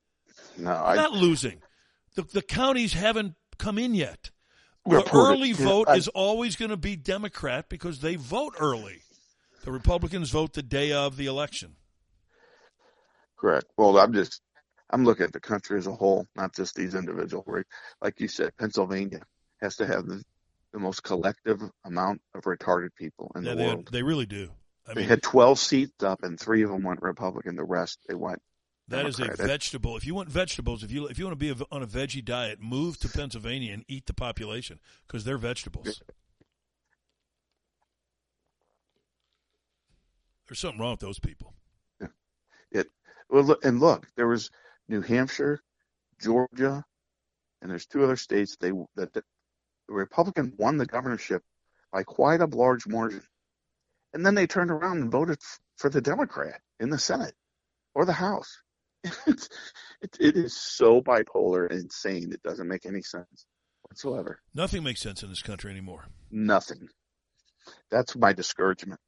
Speaker 9: no, I,
Speaker 4: Not losing. The, the counties haven't come in yet. The early vote
Speaker 9: I-
Speaker 4: is always going to be Democrat because they vote early. The Republicans vote the day of the election.
Speaker 9: Correct. Well, I'm just, I'm looking at the country as a whole, not just these individual. Right? Like you said, Pennsylvania has to have the, the most collective amount of retarded people in
Speaker 4: Yeah,
Speaker 9: the
Speaker 4: they,
Speaker 9: world.
Speaker 4: they really do. I
Speaker 9: they
Speaker 4: mean,
Speaker 9: had 12 seats up, and three of them went Republican. The rest they went.
Speaker 4: that is a vegetable. If you want vegetables, if you if you want to be a, on a veggie diet, move to Pennsylvania and eat the population because they're vegetables. There's something wrong with those people.
Speaker 9: It well, and look, there was New Hampshire, Georgia, and there's two other states. They that the, Republican won the governorship by quite a large margin, and then they turned around and voted f- for the Democrat in the Senate or the House. It's, it, it is so bipolar and insane. It doesn't make any sense whatsoever.
Speaker 4: Nothing makes sense in this country anymore.
Speaker 9: Nothing. That's my discouragement.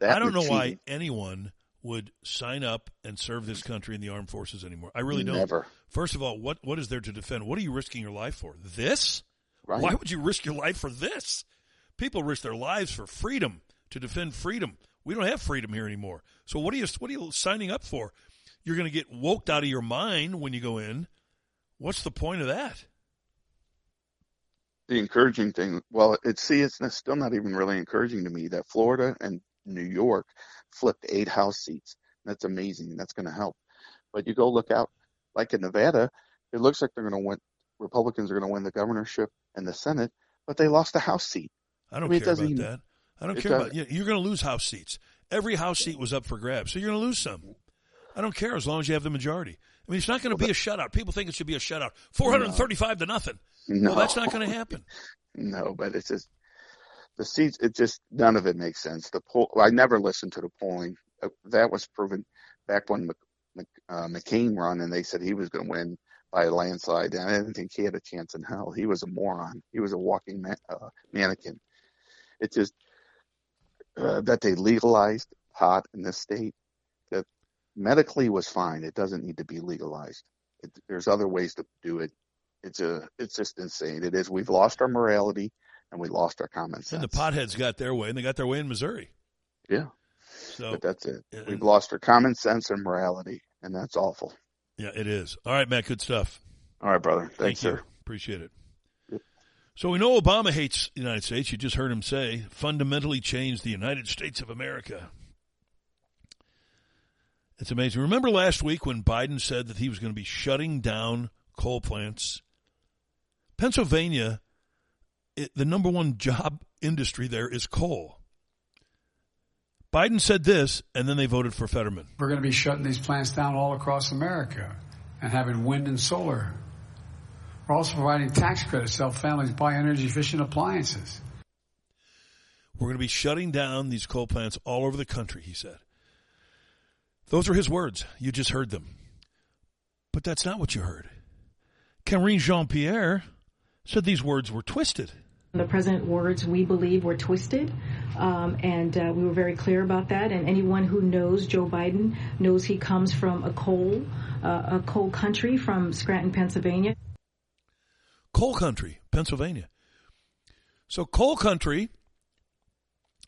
Speaker 9: That
Speaker 4: I don't know why anyone would sign up and serve this country in the armed forces anymore. I really don't.
Speaker 9: Never.
Speaker 4: First of all, what what is there to defend? What are you risking your life for? This?
Speaker 9: Right.
Speaker 4: Why would you risk your life for this? People risk their lives for freedom to defend freedom. We don't have freedom here anymore. So what are you what are you signing up for? You're going to get woked out of your mind when you go in. What's the point of that?
Speaker 9: the encouraging thing, well, it's see, it's still not even really encouraging to me that Florida and New York flipped eight House seats. That's amazing. That's going to help. But you go look out, like in Nevada, it looks like they're going to win. Republicans are going to win the governorship and the Senate, but they lost the House seat.
Speaker 4: I don't
Speaker 9: I mean,
Speaker 4: care about
Speaker 9: even-
Speaker 4: that. I don't care about you. You're going to lose House seats. Every House seat was up for grabs. So you're going to lose some. I don't care as long as you have the majority. I mean, it's not going to be a shutout. People think it should be a shutout. 435 to nothing.
Speaker 9: No,
Speaker 4: Well, that's not going to happen.
Speaker 9: No, but it's just the seats. It just none of it makes sense. The poll. I never listened to the polling. Uh, That was proven back when Mc, Mc, uh, McCain run, and they said he was going to win by a landslide. And I didn't think he had a chance in hell. He was a moron. He was a walking ma- uh, mannequin. It just uh, that they legalized pot in this state. That medically was fine. It doesn't need to be legalized. It, there's other ways to do it. It's a. It's just insane. It is. We've lost our morality and we lost our common sense.
Speaker 4: And the potheads got their way, and they got their way in Missouri.
Speaker 9: Yeah.
Speaker 4: So
Speaker 9: but that's it.
Speaker 4: Yeah.
Speaker 9: We've lost our common sense and morality, and that's awful.
Speaker 4: yeah, it is. All right, Matt. Good stuff.
Speaker 9: All right, brother.
Speaker 4: Thank
Speaker 9: Thanks,
Speaker 4: you.
Speaker 9: sir.
Speaker 4: Appreciate it. So we know Obama hates the United States. You just heard him say fundamentally change the United States of America. It's amazing. Remember last week when Biden said that he was going to be shutting down coal plants? Pennsylvania, it, the number one job industry there is coal. Biden said this, and then they voted for Fetterman.
Speaker 10: We're going to be shutting these plants down all across America and having wind and solar. We're also providing tax credits to help families buy energy efficient appliances.
Speaker 4: We're going to be shutting down these coal plants all over the country, he said. Those are his words. You just heard them. But that's not what you heard. Karine Jean Pierre said these words were twisted.
Speaker 11: The president's words, we believe, were twisted, um, and uh, we were very clear about that. And anyone who knows Joe Biden knows he comes from a coal, uh, a coal country from Scranton, Pennsylvania.
Speaker 4: Coal country, Pennsylvania. So, coal country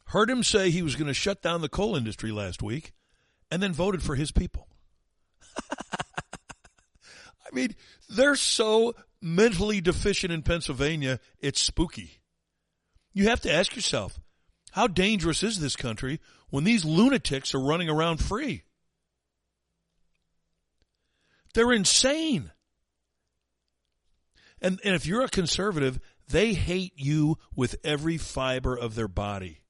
Speaker 4: heard him say he was going to shut down the coal industry last week and then voted for his people. I mean, they're so mentally deficient in Pennsylvania, it's spooky. You have to ask yourself, how dangerous is this country when these lunatics are running around free? They're insane. And, and if you're a conservative, they hate you with every fiber of their body.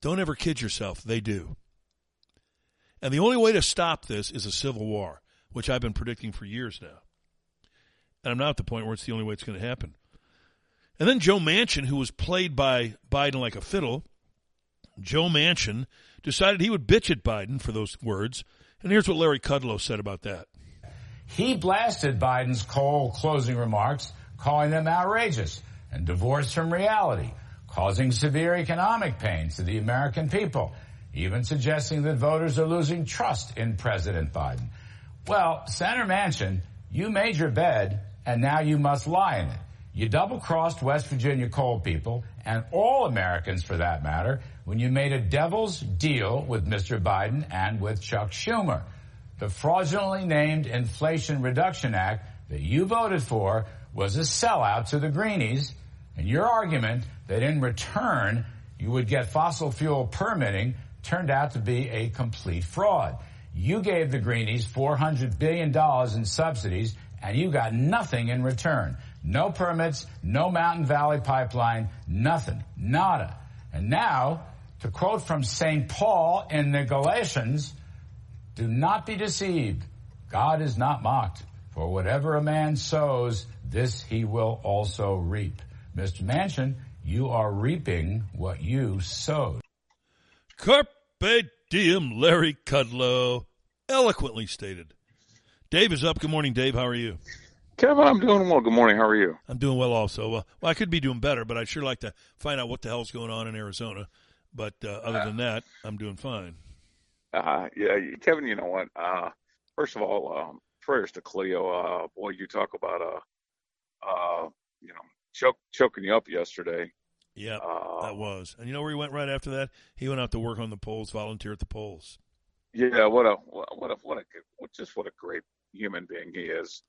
Speaker 4: Don't ever kid yourself. They do. And the only way to stop this is a civil war, which I've been predicting for years now. And I'm now at the point where it's the only way it's going to happen. And then Joe Manchin, who was played by Biden like a fiddle, Joe Manchin decided he would bitch at Biden for those words. And here's what Larry Kudlow said about that.
Speaker 12: He blasted Biden's coal closing remarks, calling them outrageous and divorced from reality, causing severe economic pain to the American people, even suggesting that voters are losing trust in President Biden. Well, Senator Manchin, you made your bed and now you must lie in it. You double crossed West Virginia coal people and all Americans for that matter when you made a devil's deal with Mr. Biden and with Chuck Schumer. The fraudulently named Inflation Reduction Act that you voted for was a sellout to the Greenies, and your argument that in return you would get fossil fuel permitting turned out to be a complete fraud. You gave the Greenies $400 billion in subsidies, and you got nothing in return. No permits, no Mountain Valley pipeline, nothing, nada. And now, to quote from St. Paul in the Galatians, do not be deceived. God is not mocked. For whatever a man sows, this he will also reap. Mr. Manchin, you are reaping what you sowed.
Speaker 4: Carpe diem, Larry Kudlow. Eloquently stated. Dave is up. Good morning, Dave. How are you?
Speaker 13: Kevin, I'm doing well. Good morning. How are you?
Speaker 4: I'm doing well also. Well, well I could be doing better, but I'd sure like to find out what the hell's going on in Arizona. But uh, other than that, I'm doing fine.
Speaker 13: Uh, yeah, Kevin, you know what? Uh, first of all, um, prayers to Cleo. Uh, boy, you talk about, uh, uh, you know, choke, choking you up yesterday.
Speaker 4: Yeah,
Speaker 13: Uh,
Speaker 4: that was. And you know where he went right after that? He went out to work on the polls, volunteer at the polls.
Speaker 13: Yeah, what a, what a, what a, what just what a great human being he is.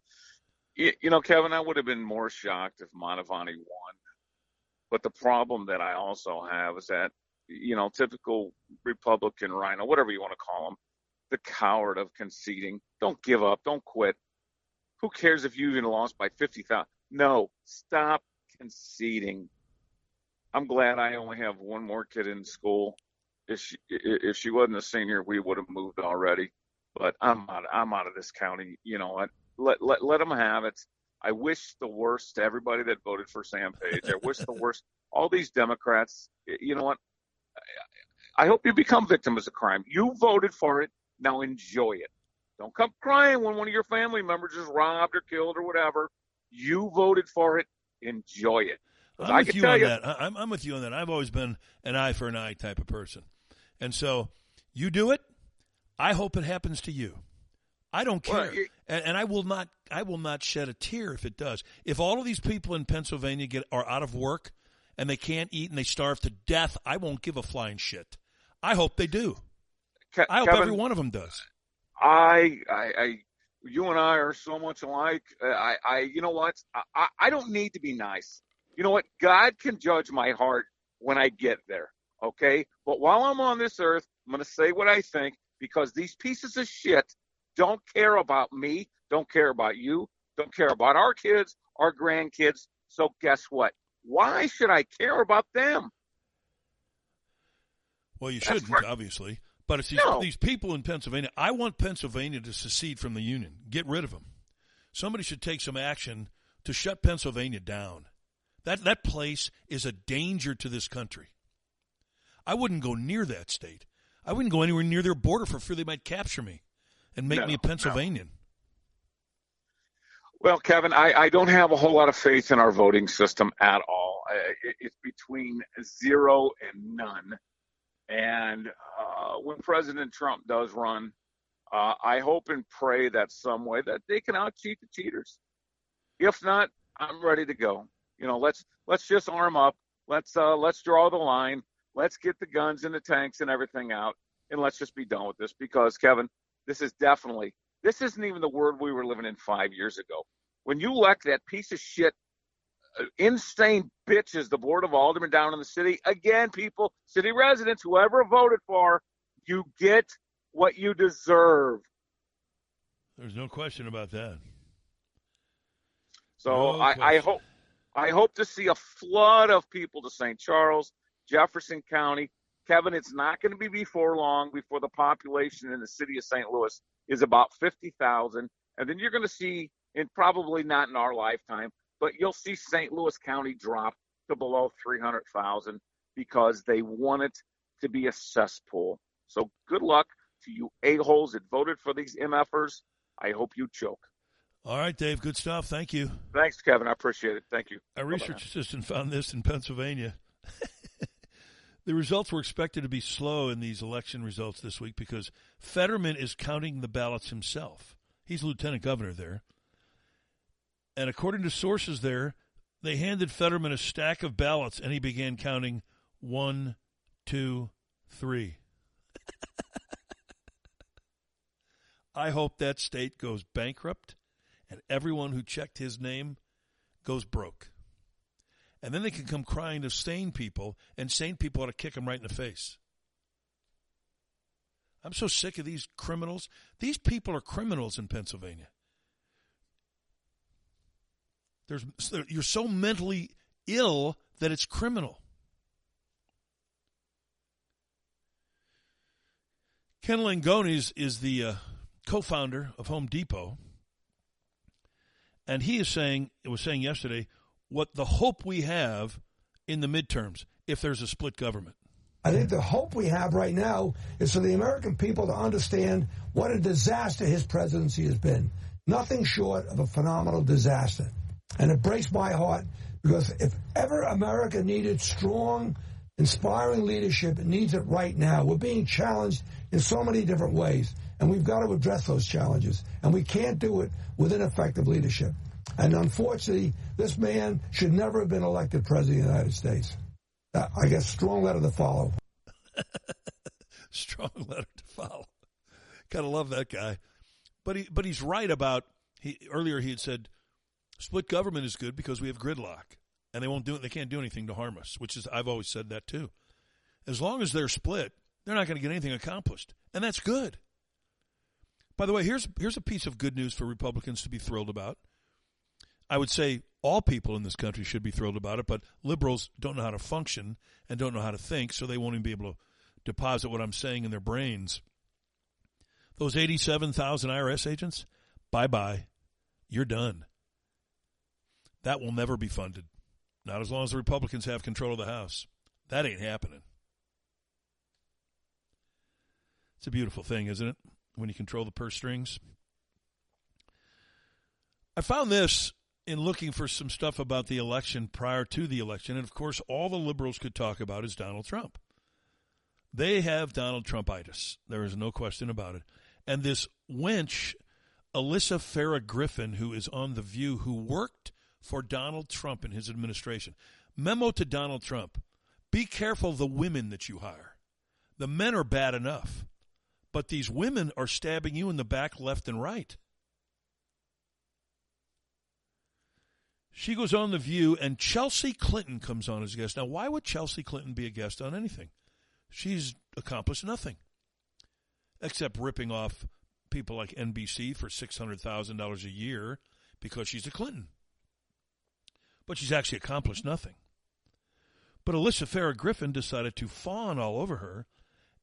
Speaker 13: You, you know, Kevin, I would have been more shocked if Mantovani won. But the problem that I also have is that, you know, typical Republican rhino, whatever you want to call him, the coward of conceding. Don't give up. Don't quit. Who cares if you even lost by 50,000? No, stop conceding. I'm glad I only have one more kid in school. if she if she wasn't a senior, we would have moved already. But I'm out. I'm out of this county. You know what? Let let let them have it. I wish the worst to everybody that voted for Sam Page. I wish the worst. All these Democrats. You know what? I hope you become victims of crime. You voted for it. Now enjoy it. Don't come crying when one of your family members is robbed or killed or whatever. You voted for it. Enjoy it.
Speaker 4: I'm with
Speaker 13: can
Speaker 4: you
Speaker 13: tell
Speaker 4: on
Speaker 13: you,
Speaker 4: that. I'm, I'm with you on that. I've always been an eye for an eye type of person. And so you do it. I hope it happens to you. I don't care.
Speaker 13: you-
Speaker 4: and, and I will not I will not shed a tear if it does. If all of these people in Pennsylvania get are out of work and they can't eat and they starve to death, I won't give a flying shit. I hope they do.
Speaker 13: Ke-
Speaker 4: I hope
Speaker 13: Kevin,
Speaker 4: every one of them does.
Speaker 13: I, I, I, you and I are so much alike. Uh, I, I, you know what? I, I, I don't need to be nice. You know what? God can judge my heart when I get there. Okay. But while I'm on this earth, I'm going to say what I think because these pieces of shit don't care about me, don't care about you, don't care about our kids, our grandkids. So guess what? Why should I care about them?
Speaker 4: Well, you
Speaker 13: That's
Speaker 4: shouldn't,
Speaker 13: right.
Speaker 4: obviously. But it's these,
Speaker 13: No.
Speaker 4: these people in Pennsylvania. I want Pennsylvania to secede from the Union. Get rid of them. Somebody should take some action to shut Pennsylvania down. That that place is a danger to this country. I wouldn't go near that state. I wouldn't go anywhere near their border for fear they might capture me and make
Speaker 13: No,
Speaker 4: me a Pennsylvanian.
Speaker 13: Well, Kevin, I, I don't have a whole lot of faith in our voting system at all. It, it's between zero and none. And uh, when President Trump does run, uh, I hope and pray that some way that they can out cheat the cheaters. If not, I'm ready to go. You know, let's let's just arm up. Let's uh, let's draw the line. Let's get the guns and the tanks and everything out, and let's just be done with this. Because Kevin, this is definitely this isn't even the world we were living in five years ago. When you elect that piece of shit, uh, insane bitch as the board of aldermen down in the city, again, people, city residents, whoever voted for, you get what you deserve.
Speaker 4: There's no question about that.
Speaker 13: So
Speaker 4: No
Speaker 13: I, I hope I hope to see a flood of people to St. Charles, Jefferson County. Kevin, it's not going to be before long before the population in the city of St. Louis is about 50,000. And then you're going to see, and probably not in our lifetime, but you'll see St. Louis County drop to below 300,000 because they want it to be a cesspool. So good luck to you a-holes that voted for these MFers. I hope you choke.
Speaker 4: All right, Dave. Good stuff. Thank you.
Speaker 13: Thanks, Kevin. I appreciate it. Thank you.
Speaker 4: A
Speaker 13: Bye-bye
Speaker 4: research assistant found this in Pennsylvania. the results were expected to be slow in these election results this week because Fetterman is counting the ballots himself. He's lieutenant governor there. And according to sources there, they handed Fetterman a stack of ballots and he began counting one, two, three. I hope that state goes bankrupt and everyone who checked his name goes broke. And then they can come crying to sane people, and sane people ought to kick them right in the face. I'm so sick of these criminals. These people are criminals in Pennsylvania. There's, you're so mentally ill that it's criminal. Ken Langone is, is the uh, co-founder of Home Depot, and he is saying, it was saying yesterday, what the hope we have in the midterms if there's a split government.
Speaker 14: I think the hope we have right now is for the American people to understand what a disaster his presidency has been. Nothing short of a phenomenal disaster. And it breaks my heart because if ever America needed strong, inspiring leadership, it needs it right now. We're being challenged in so many different ways, and we've got to address those challenges. And we can't do it with ineffective leadership. And unfortunately, this man should never have been elected president of the United States. Uh, I guess strong letter to follow.
Speaker 4: Strong letter to follow. Gotta love that guy. But he but he's right about he earlier he had said split government is good because we have gridlock. And they won't do it they can't do anything to harm us, which is I've always said that too. As long as they're split, they're not going to get anything accomplished. And that's good. By the way, here's here's a piece of good news for Republicans to be thrilled about. I would say all people in this country should be thrilled about it, but liberals don't know how to function and don't know how to think, so they won't even be able to deposit what I'm saying in their brains. Those 87,000 IRS agents, bye bye. You're done. That will never be funded. Not as long as the Republicans have control of the House. That ain't happening. It's a beautiful thing, isn't it? When you control the purse strings. I found this in looking for some stuff about the election prior to the election. And of course, all the liberals could talk about is Donald Trump. They have Donald Trumpitis. There is no question about it. And this wench, Alyssa Farah Griffin, who is on The View, who worked for Donald Trump in his administration. Memo to Donald Trump be careful the women that you hire. The men are bad enough, but these women are stabbing you in the back, left, and right. She goes on The View, and Chelsea Clinton comes on as a guest. Now, why would Chelsea Clinton be a guest on anything? She's accomplished nothing except ripping off people like NBC for $600,000 a year because she's a Clinton. But she's actually accomplished nothing. But Alyssa Farah Griffin decided to fawn all over her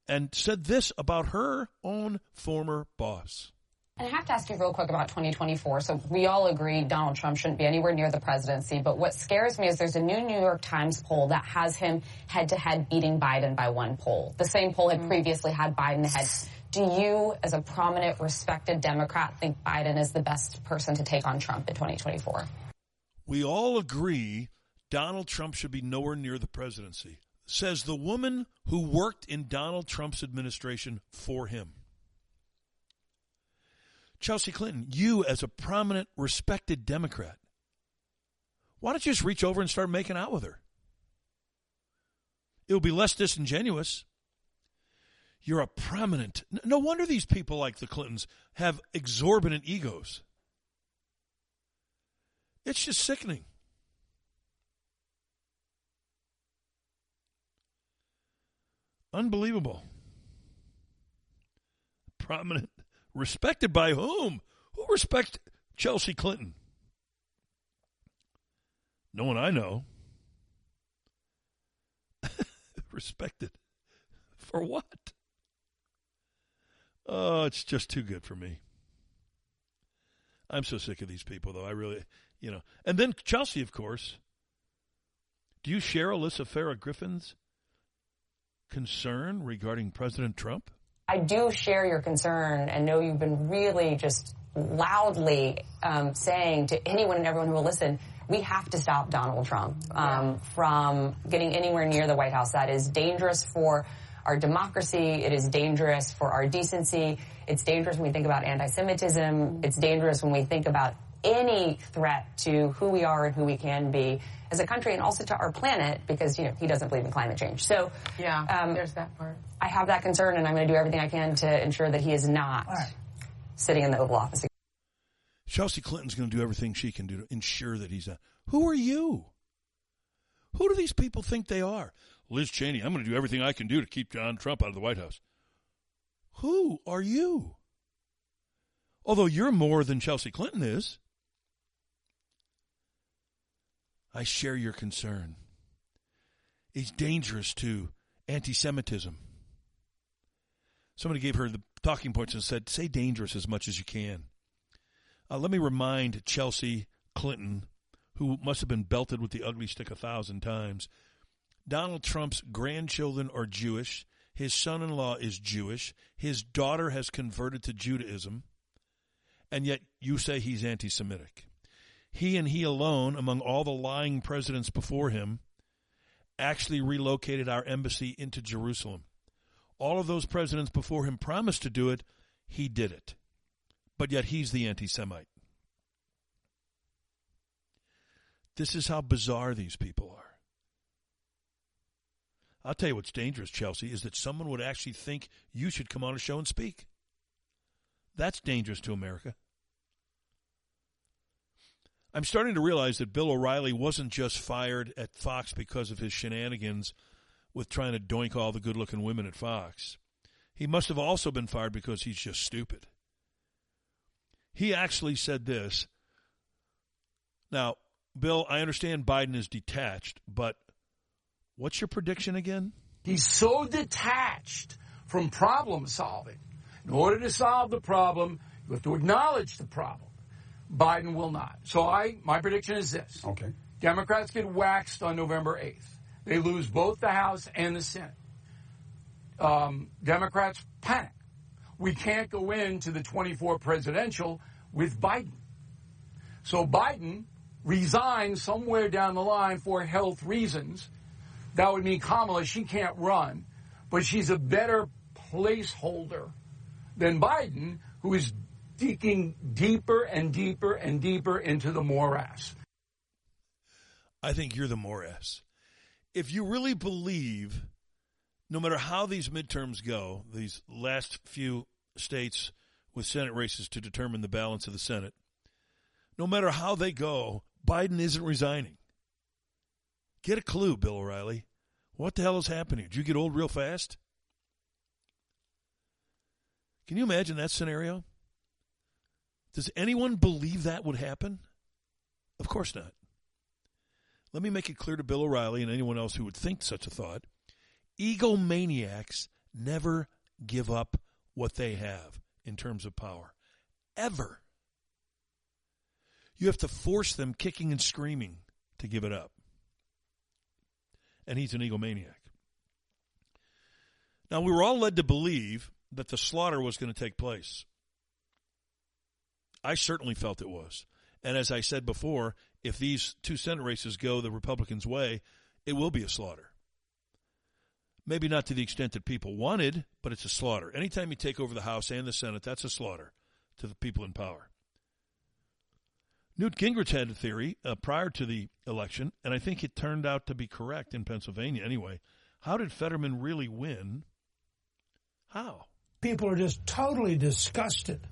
Speaker 4: and said this about her own former boss.
Speaker 15: And I have to ask you real quick about 2024. So we all agree Donald Trump shouldn't be anywhere near the presidency. But what scares me is there's a new New York Times poll that has him head to head beating Biden by one poll. The same poll had mm. previously had Biden ahead. Do you, as a prominent, respected Democrat, think Biden is the best person to take on Trump in 2024?
Speaker 4: We all agree Donald Trump should be nowhere near the presidency, says the woman who worked in Donald Trump's administration for him. Chelsea Clinton, you as a prominent, respected Democrat, why don't you just reach over and start making out with her? It will be less disingenuous. You're a prominent. No wonder these people like the Clintons have exorbitant egos. It's just sickening. Unbelievable. Prominent Respected by whom? Who respects Chelsea Clinton? No one I know. Respected. For what? Oh, it's just too good for me. I'm so sick of these people, though. I really, you know. And then Chelsea, of course. Do you share Alyssa Farah Griffin's concern regarding President Trump?
Speaker 15: I do share your concern and know you've been really just loudly um, saying to anyone and everyone who will listen, we have to stop Donald Trump um, from getting anywhere near the White House. That is dangerous for our democracy. It is dangerous for our decency. It's dangerous when we think about anti-Semitism. It's dangerous when we think about any threat to who we are and who we can be as a country and also to our planet because, you know, he doesn't believe in climate change. So,
Speaker 16: yeah, um, there's that part.
Speaker 15: I have that concern and I'm going to do everything I can to ensure that he is not right. sitting in the Oval Office.
Speaker 4: Chelsea Clinton's going to do everything she can do to ensure that he's not. Who are you? Who do these people think they are? Liz Cheney, I'm going to do everything I can do to keep John Trump out of the White House. Who are you? Although you're more than Chelsea Clinton is. I share your concern. It's dangerous to anti Semitism. Somebody gave her the talking points and said, say dangerous as much as you can. Uh, let me remind Chelsea Clinton, who must have been belted with the ugly stick a thousand times. Donald Trump's grandchildren are Jewish. His son in law is Jewish. His daughter has converted to Judaism. And yet you say he's anti Semitic. He and he alone, among all the lying presidents before him, actually relocated our embassy into Jerusalem. All of those presidents before him promised to do it. He did it. But yet he's the anti Semite. This is how bizarre these people are. I'll tell you what's dangerous, Chelsea, is that someone would actually think you should come on a show and speak. That's dangerous to America. I'm starting to realize that Bill O'Reilly wasn't just fired at Fox because of his shenanigans with trying to doink all the good looking women at Fox. He must have also been fired because he's just stupid. He actually said this. Now, Bill, I understand Biden is detached, but what's your prediction again?
Speaker 16: He's so detached from problem solving. In order to solve the problem, you have to acknowledge the problem. Biden will not. So I, my prediction is this.
Speaker 10: Okay.
Speaker 16: Democrats get waxed on November 8th. They lose both the House and the Senate. Um, Democrats panic. We can't go into the 24 presidential with Biden. So Biden resigns somewhere down the line for health reasons. That would mean Kamala, she can't run, but she's a better placeholder than Biden, who is digging deeper and deeper and deeper into the morass.
Speaker 4: I think you're the morass. If you really believe, no matter how these midterms go, these last few states with Senate races to determine the balance of the Senate, no matter how they go, Biden isn't resigning. Get a clue, Bill O'Reilly. What the hell is happening? Did you get old real fast? Can you imagine that scenario? Does anyone believe that would happen? Of course not. Let me make it clear to Bill O'Reilly and anyone else who would think such a thought. Egomaniacs never give up what they have in terms of power. Ever. You have to force them kicking and screaming to give it up. And he's an egomaniac. Now, we were all led to believe that the slaughter was going to take place. I certainly felt it was. And as I said before, if these two Senate races go the Republicans' way, it will be a slaughter. Maybe not to the extent that people wanted, but it's a slaughter. Anytime you take over the House and the Senate, that's a slaughter to the people in power. Newt Gingrich had a theory uh, prior to the election, and I think it turned out to be correct in Pennsylvania anyway. How did Fetterman really win? How?
Speaker 17: People are just totally disgusted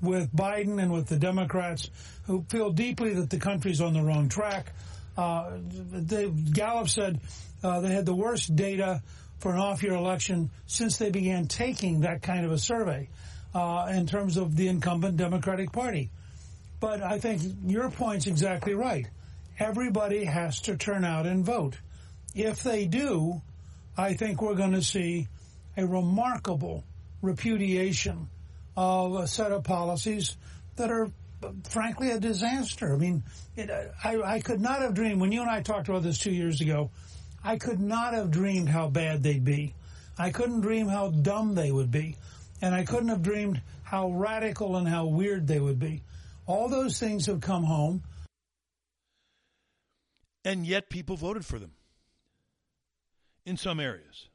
Speaker 17: with Biden and with the Democrats who feel deeply that the country's on the wrong track. Uh, Gallup said uh, they had the worst data for an off-year election since they began taking that kind of a survey uh, in terms of the incumbent Democratic Party. But I think your point's exactly right. Everybody has to turn out and vote. If they do, I think we're going to see a remarkable repudiation of a set of policies that are frankly a disaster. I mean, it, I, I could not have dreamed when you and I talked about this two years ago. I could not have dreamed how bad they'd be. I couldn't dream how dumb they would be, and I couldn't have dreamed how radical and how weird they would be. All those things have come home,
Speaker 4: and yet people voted for them in some areas.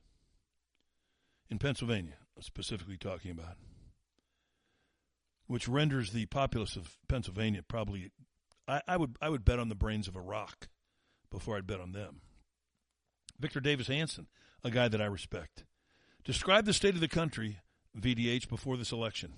Speaker 4: In Pennsylvania, specifically talking about which renders the populace of Pennsylvania probably I, I, would I would bet on the brains of a rock before I'd bet on them. Victor Davis Hanson, a guy that I respect. Describe the state of the country, VDH, before this election.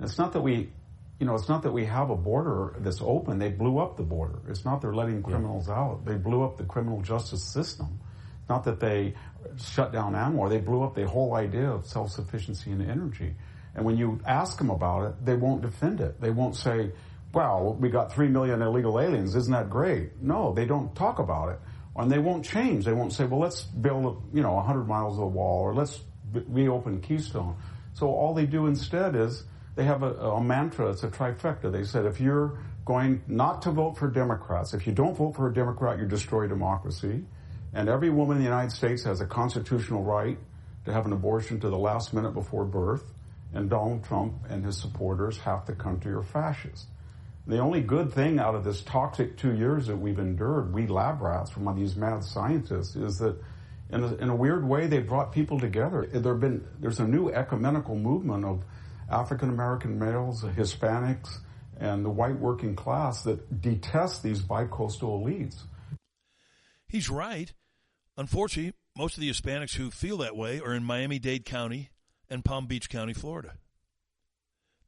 Speaker 18: It's not that we you know, it's not that we have a border that's open. They blew up the border. It's not they're letting criminals yeah. out. They blew up the criminal justice system. It's not that they shut down ANWR. They blew up the whole idea of self-sufficiency and energy. And when you ask them about it, they won't defend it. They won't say, well, we got 3 million illegal aliens. Isn't that great? No, they don't talk about it. And they won't change. They won't say, well, let's build, you know, 100 miles of wall or let's reopen Keystone. So all they do instead is they have a, a mantra. It's a trifecta. They said, if you're going not to vote for Democrats, if you don't vote for a Democrat, you destroy democracy. And every woman in the United States has a constitutional right to have an abortion to the last minute before birth and Donald Trump and his supporters, half the country, are fascists. The only good thing out of this toxic two years that we've endured, we lab rats from these mad scientists, is that in a, in a weird way they brought people together. There been there's a new ecumenical movement of African American males, Hispanics, and the white working class that detest these bicoastal elites.
Speaker 4: He's right. Unfortunately, most of the Hispanics who feel that way are in Miami Dade County and Palm Beach County, Florida.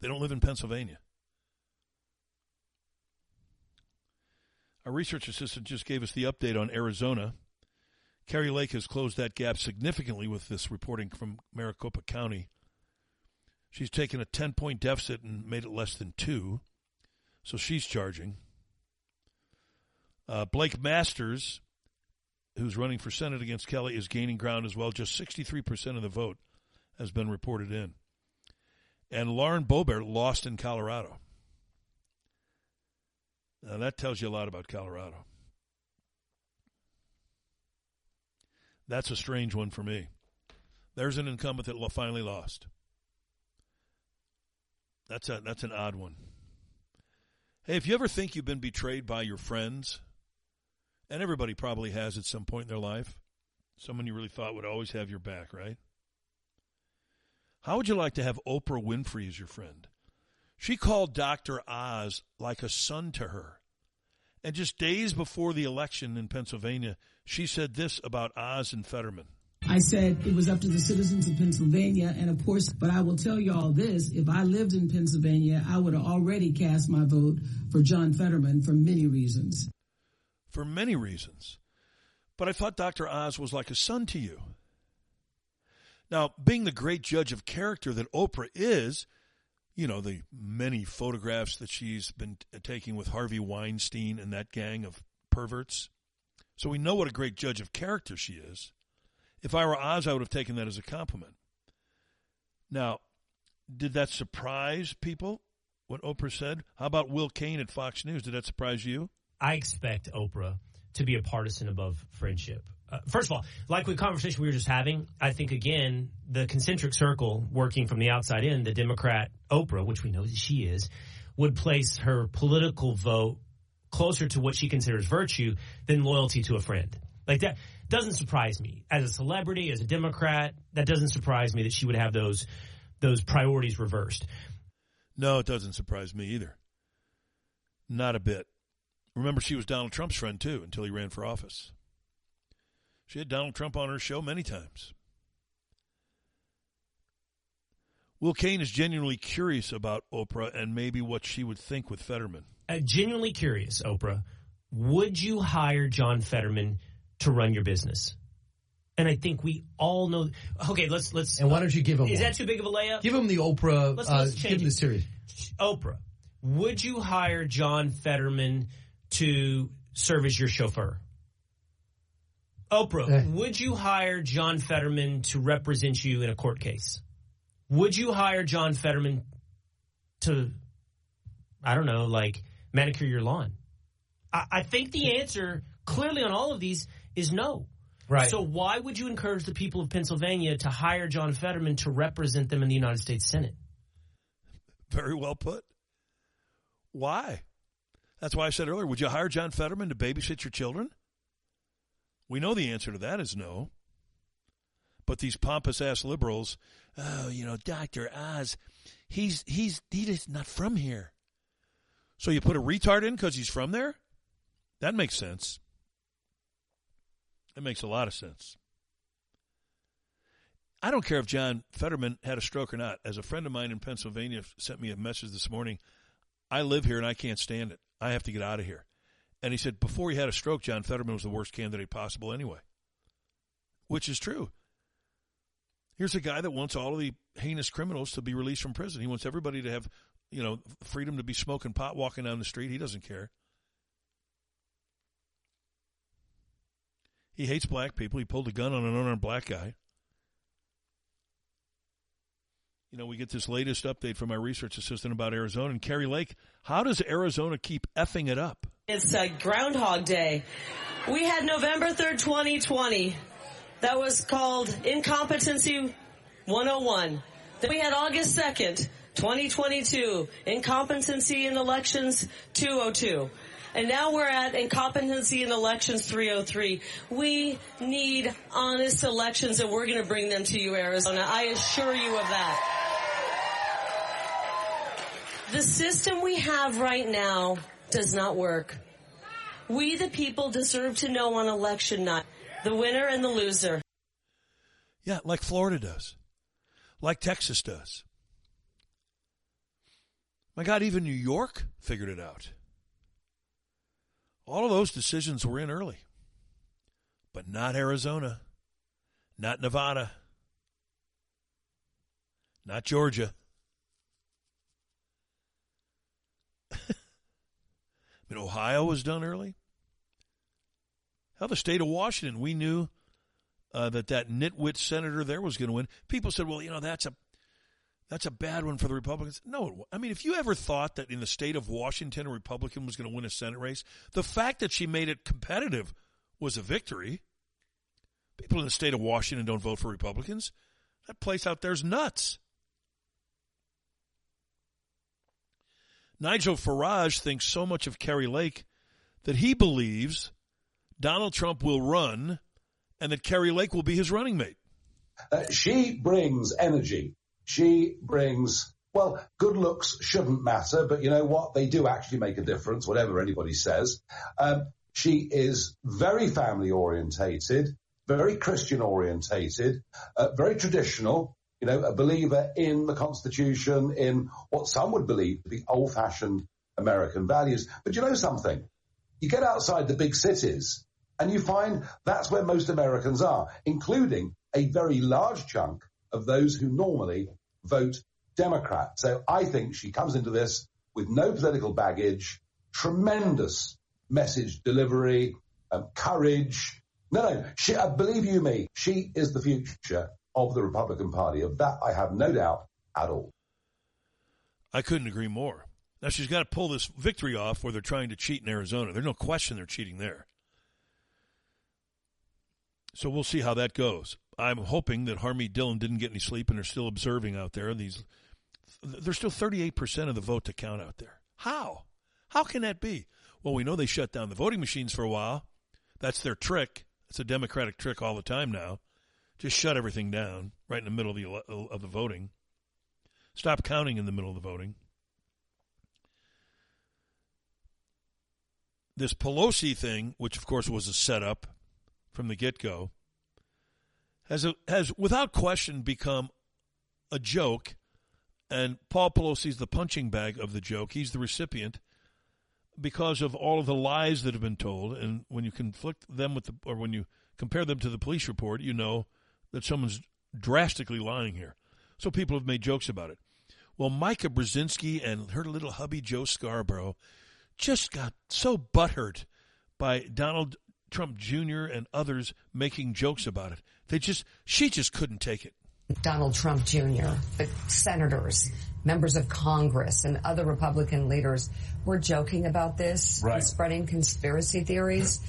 Speaker 4: They don't live in Pennsylvania. Our research assistant just gave us the update on Arizona. Kari Lake has closed that gap significantly with this reporting from Maricopa County. She's taken a 10 point deficit and made it less than two. So she's charging. Uh, Blake Masters who's running for Senate against Kelly, is gaining ground as well. Just 63% of the vote has been reported in. And Lauren Boebert lost in Colorado. Now, that tells you a lot about Colorado. That's a strange one for me. There's an incumbent that finally lost. That's a that's an odd one. Hey, if you ever think you've been betrayed by your friends, and everybody probably has at some point in their life, someone you really thought would always have your back, right? How would you like to have Oprah Winfrey as your friend? She called Dr. Oz like a son to her. And just days before the election in Pennsylvania, she said this about Oz and Fetterman.
Speaker 19: I said it was up to the citizens of Pennsylvania, and of course, but I will tell you all this: if I lived in Pennsylvania, I would have already cast my vote for John Fetterman for many reasons.
Speaker 4: For many reasons, but I thought Dr. Oz was like a son to you. Now, being the great judge of character that Oprah is, you know the many photographs that she's been taking with Harvey Weinstein and that gang of perverts. So we know what a great judge of character she is. If I were Oz, I would have taken that as a compliment. Now, did that surprise people? What Oprah said? How about Will Cain at Fox News? Did that surprise you?
Speaker 20: I expect Oprah to be a partisan above friendship. Uh, first of all, like the conversation we were just having, I think again the concentric circle working from the outside in, the Democrat Oprah, which we know that she is, would place her political vote closer to what she considers virtue than loyalty to a friend. Like that doesn't surprise me as a celebrity, as a Democrat. That doesn't surprise me that she would have those those priorities reversed.
Speaker 4: No, it doesn't surprise me either. Not a bit. Remember, she was Donald Trump's friend too until he ran for office. She had Donald Trump on her show many times. Will Cain is genuinely curious about Oprah and maybe what she would think with Fetterman.
Speaker 20: Uh, genuinely curious, Oprah. Would you hire John Fetterman to run your business? And I think we all know. Okay, let's let's.
Speaker 21: And why don't you give him?
Speaker 20: Is
Speaker 21: one?
Speaker 20: that too big of a layup?
Speaker 21: Give him the Oprah.
Speaker 20: Let's,
Speaker 21: uh,
Speaker 20: let's
Speaker 21: give him the series.
Speaker 20: Oprah, would you hire John Fetterman to serve as your chauffeur? Oprah, would you hire John Fetterman to represent you in a court case? Would you hire John Fetterman to, I don't know, like manicure your lawn? I, I think the answer clearly on all of these is no.
Speaker 21: Right.
Speaker 20: So why would you encourage the people of Pennsylvania to hire John Fetterman to represent them in the United States Senate?
Speaker 4: Very well put. Why? That's why I said earlier, would you hire John Fetterman to babysit your children? We know the answer to that is no. But these pompous ass liberals, oh, you know, Dr. Oz, he's he's he's not from here. So you put a retard in because he's from there? That makes sense. That makes a lot of sense. I don't care if John Fetterman had a stroke or not. As a friend of mine in Pennsylvania sent me a message this morning, I live here and I can't stand it. I have to get out of here. And he said before he had a stroke, John Fetterman was the worst candidate possible anyway, which is true. Here's a guy that wants all of the heinous criminals to be released from prison. He wants everybody to have, you know, freedom to be smoking pot walking down the street. He doesn't care. He hates black people. He pulled a gun on an unarmed black guy. You know, we get this latest update from our research assistant about Arizona and Kari Lake. How does Arizona keep effing it up?
Speaker 22: It's Groundhog Day. We had November 3rd, 2020. That was called Incompetency 101. Then we had August 2nd, 2022. Incompetency in Elections 202. And now we're at Incompetency in Elections 303. We need honest elections and we're going to bring them to you, Arizona. I assure you of that. The system we have right now does not work. We, the people, deserve to know on election night the winner and the loser.
Speaker 4: Yeah, like Florida does, like Texas does. My God, even New York figured it out. All of those decisions were in early, but not Arizona, not Nevada, not Georgia. I mean, Ohio was done early. Hell, the state of Washington, we knew uh, that that nitwit senator there was going to win. People said, "Well, you know, that's a that's a bad one for the Republicans." No, I mean, if you ever thought that in the state of Washington a Republican was going to win a Senate race, the fact that she made it competitive was a victory. People in the state of Washington don't vote for Republicans. That place out there's nuts. Nigel Farage thinks so much of Kari Lake that he believes Donald Trump will run and that Kari Lake will be his running mate.
Speaker 23: Uh, she brings energy. She brings, well, good looks shouldn't matter, but you know what? They do actually make a difference, whatever anybody says. Um, she is very family orientated, very Christian orientated, uh, very traditional, you know, a believer in the Constitution, in what some would believe to be old fashioned American values. But you know something? You get outside the big cities and you find that's where most Americans are, including a very large chunk of those who normally vote Democrat. So I think she comes into this with no political baggage, tremendous message delivery, um, courage. No, no, she, uh, believe you me, she is the future of the Republican Party. Of that, I have no doubt at all.
Speaker 4: I couldn't agree more. Now she's got to pull this victory off where they're trying to cheat in Arizona. There's no question they're cheating there. So we'll see how that goes. I'm hoping that Harmeet Dillon didn't get any sleep and they're still observing out there. These, there's still 38% of the vote to count out there. How? How can that be? Well, we know they shut down the voting machines for a while. That's their trick. It's a Democratic trick all the time now. Just shut everything down right in the middle of the of the voting. Stop counting in the middle of the voting. This Pelosi thing, which of course was a setup from the get go, has a, has without question become a joke, and Paul Pelosi's the punching bag of the joke. He's the recipient because of all of the lies that have been told, and when you conflict them with the or when you compare them to the police report, you know that someone's drastically lying here. So people have made jokes about it. Well, Mika Brzezinski and her little hubby Joe Scarborough just got so butthurt by Donald Trump Jr. and others making jokes about it. They just, she just couldn't take it.
Speaker 21: Donald Trump Jr., the senators, members of Congress, and other Republican leaders were joking about this
Speaker 12: Right.
Speaker 21: and spreading conspiracy theories.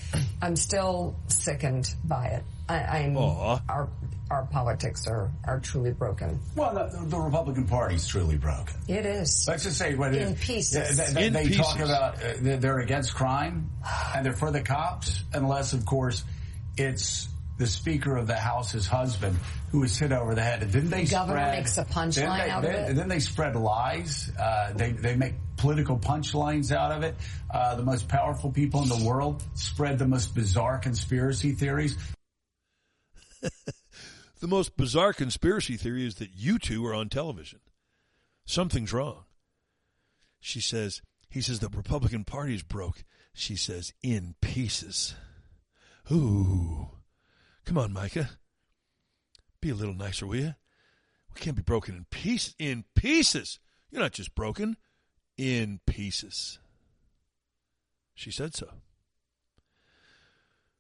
Speaker 21: I'm still sickened by it. I, I'm our our politics are are truly broken.
Speaker 12: Well, the, the Republican Party's truly broken.
Speaker 21: It is.
Speaker 12: Let's just say what it
Speaker 21: In
Speaker 12: is.
Speaker 21: pieces.
Speaker 12: They, they-
Speaker 21: In
Speaker 12: they talk about uh, they're- they're against crime and they're for the cops, unless, of course, it's the Speaker of the House's husband who was hit over the head. And didn't they
Speaker 21: The governor
Speaker 12: spread,
Speaker 21: makes a punchline
Speaker 12: didn't they-
Speaker 21: out of it.
Speaker 12: Then they spread lies. Uh, they they make political punchlines out of it. Uh, the most powerful people in the world spread the most bizarre conspiracy theories.
Speaker 4: The most bizarre conspiracy theory is that you two are on television. Something's wrong. She says, he says the Republican Party is broke. She says, in pieces. Ooh. Come on, Mika. Be a little nicer, will you? We can't be broken in pieces. In pieces. You're not just broken. In pieces. She said so.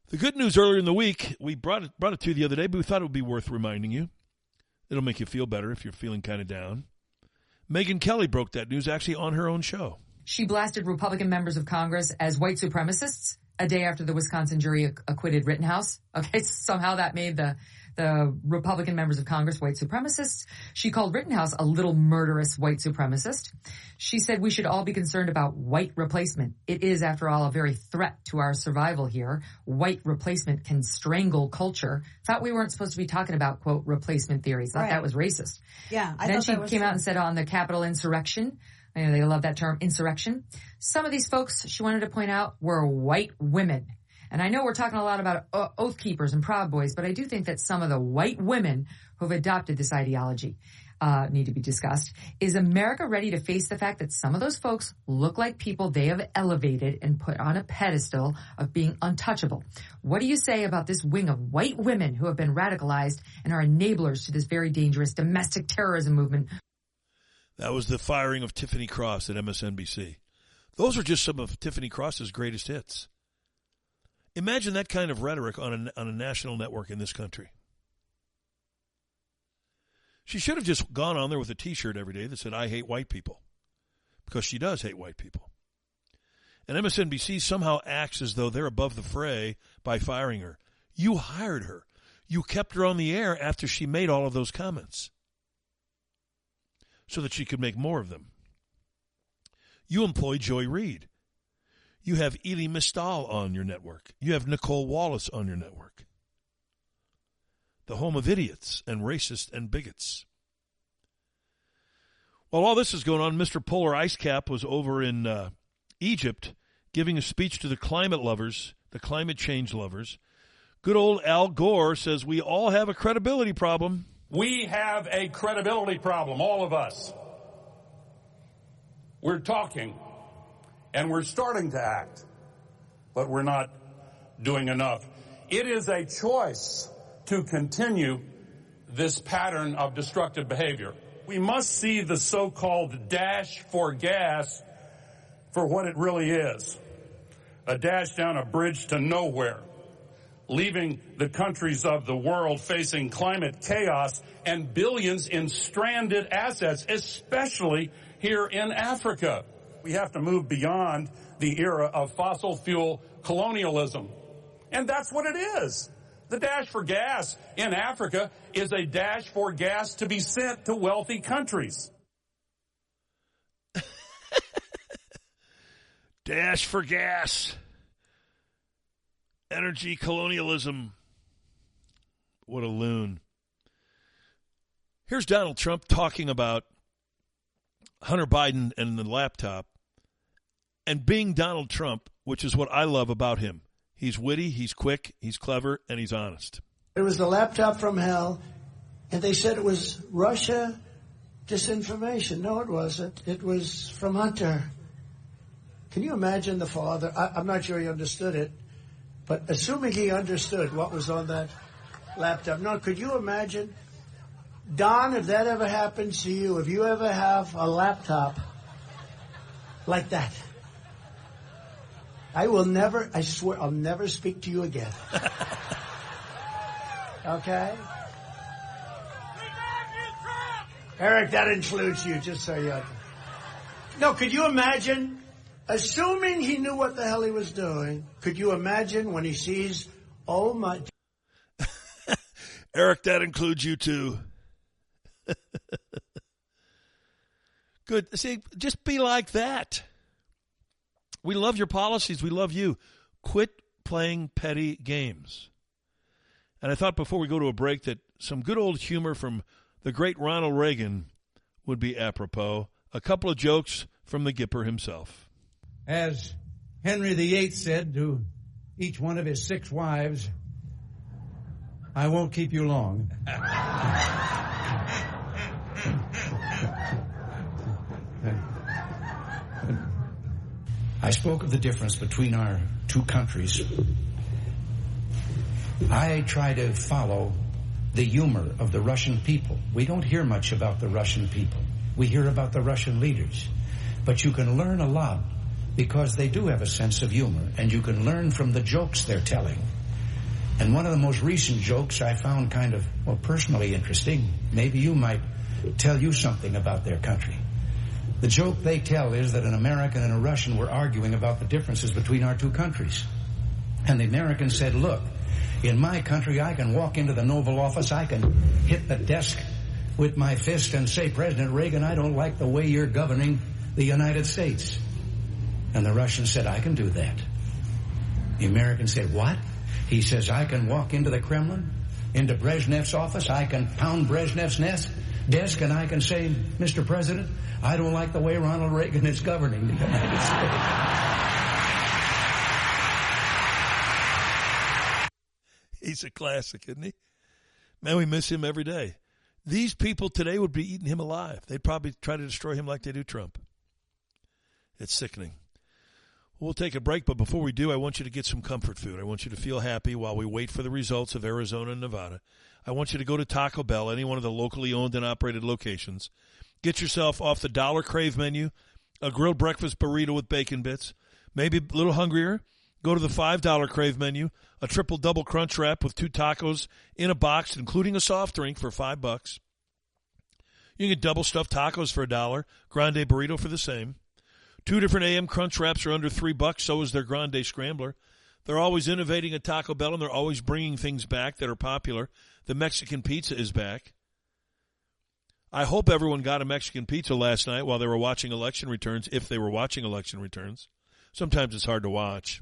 Speaker 4: The good news earlier in the week, we brought it, brought it to you the other day, but we thought it would be worth reminding you. It'll make you feel better if you're feeling kind of down. Megyn Kelly broke that news actually on her own show.
Speaker 24: She blasted Republican members of Congress as white supremacists a day after the Wisconsin jury ac- acquitted Rittenhouse. Okay, somehow that made the the Republican members of Congress white supremacists. She called Rittenhouse a little murderous white supremacist. She said we should all be concerned about white replacement. It is, after all, a very threat to our survival here. White replacement can strangle culture. Thought we weren't supposed to be talking about quote replacement theories. Thought
Speaker 25: Right.
Speaker 24: that was racist.
Speaker 25: Yeah, I
Speaker 24: then she came out and said on the Capitol insurrection, you know, they love that term, insurrection. Some of these folks, she wanted to point out, were white women. And I know we're talking a lot about uh, oath keepers and proud boys, but I do think that some of the white women who've adopted this ideology uh, need to be discussed. Is America ready to face the fact that some of those folks look like people they have elevated and put on a pedestal of being untouchable? What do you say about this wing of white women who have been radicalized and are enablers to this very dangerous domestic terrorism movement
Speaker 4: That was the firing of Tiffany Cross at MSNBC. Those are just some of Tiffany Cross's greatest hits. Imagine that kind of rhetoric on a, on a national network in this country. She should have just gone on there with a t shirt every day that said, I hate white people. Because she does hate white people. And MSNBC somehow acts as though they're above the fray by firing her. You hired her. You kept her on the air after she made all of those comments so that she could make more of them. You employ Joy Reid. You have Elie Mystal on your network. You have Nicolle Wallace on your network. The home of idiots and racists and bigots. While all this is going on, Mr. Polar Ice Cap was over in uh, Egypt giving a speech to the climate lovers, the climate change lovers. Good old Al Gore says we all have a credibility problem.
Speaker 26: We have a credibility problem, all of us. We're talking and we're starting to act, but we're not doing enough. It is a choice to continue this pattern of destructive behavior. We must see the so-called dash for gas for what it really is. A dash down a bridge to nowhere, leaving the countries of the world facing climate chaos and billions in stranded assets, especially here in Africa. We have to move beyond the era of fossil fuel colonialism. And that's what it is. The dash for gas in Africa is a dash for gas to be sent to wealthy countries.
Speaker 4: dash for gas. Energy colonialism. What a loon. Here's Donald Trump talking about Hunter Biden and the laptop and being Donald Trump, which is what I love about him. He's witty, he's quick, he's clever, and he's honest.
Speaker 27: It was the laptop from hell, and they said it was Russia disinformation. No, it wasn't. It was from Hunter. Can you imagine the father? I, am not sure he understood it, but assuming he understood what was on that laptop. No, could you imagine? Don, if that ever happens to you, if you ever have a laptop like that, I will never, I swear, I'll never speak to you again. okay? Eric, that includes you, just so you know. No, could you imagine, assuming he knew what the hell he was doing, could you imagine when he sees, oh my.
Speaker 4: Eric, that includes you too. Good. See, just be like that. We love your policies. We love you. Quit playing petty games. And I thought before we go to a break that some good old humor from the great Ronald Reagan would be apropos. A couple of jokes from the Gipper himself.
Speaker 28: As Henry VIII said to each one of his six wives, I won't keep you long. I spoke of the difference between our two countries. I try to follow the humor of the Russian people. We don't hear much about the Russian people. We hear about the Russian leaders. But you can learn a lot because they do have a sense of humor and you can learn from the jokes they're telling. And one of the most recent jokes I found kind of, well, personally interesting. Maybe you might tell you something about their country. The joke they tell is that an American and a Russian were arguing about the differences between our two countries. And the American said, look, in my country, I can walk into the Oval Office, I can hit the desk with my fist and say, President Reagan, I don't like the way you're governing the United States. And the Russian said, I can do that. The American said, what? He says, I can walk into the Kremlin, into Brezhnev's office, I can pound Brezhnev's nest, desk, and I can say, Mr. President, I don't like the way Ronald Reagan is governing the United States.
Speaker 4: He's a classic, isn't he? Man, we miss him every day. These people today would be eating him alive. They'd probably try to destroy him like they do Trump. It's sickening. We'll take a break, but before we do, I want you to get some comfort food. I want you to feel happy while we wait for the results of Arizona and Nevada. I want you to go to Taco Bell, any one of the locally owned and operated locations, Get yourself off the dollar crave menu, a grilled breakfast burrito with bacon bits. Maybe a little hungrier. Go to the $5 Crave menu, a triple double crunch wrap with two tacos in a box, including a soft drink for five bucks. You can get double stuffed tacos for a dollar, grande burrito for the same. Two different AM crunch wraps are under three bucks, so is their grande scrambler. They're always innovating at Taco Bell and they're always bringing things back that are popular. The Mexican pizza is back. I hope everyone got a Mexican pizza last night while they were watching election returns, if they were watching election returns. Sometimes it's hard to watch.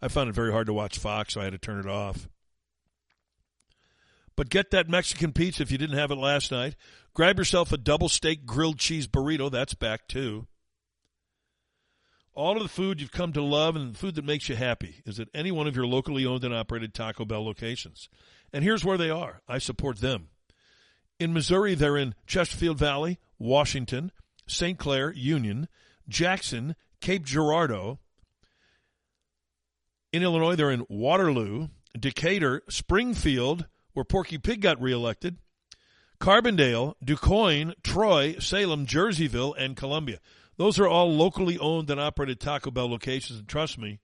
Speaker 4: I found it very hard to watch Fox, so I had to turn it off. But get that Mexican pizza if you didn't have it last night. Grab yourself a double steak grilled cheese burrito. That's back too. All of the food you've come to love and the food that makes you happy is at any one of your locally owned and operated Taco Bell locations. And here's where they are. I support them. In Missouri, they're in Chesterfield Valley, Washington, St. Clair, Union, Jackson, Cape Girardeau. In Illinois, they're in Waterloo, Decatur, Springfield, where Porky Pig got reelected, Carbondale, DuQuoin, Troy, Salem, Jerseyville, and Columbia. Those are all locally owned and operated Taco Bell locations, and trust me,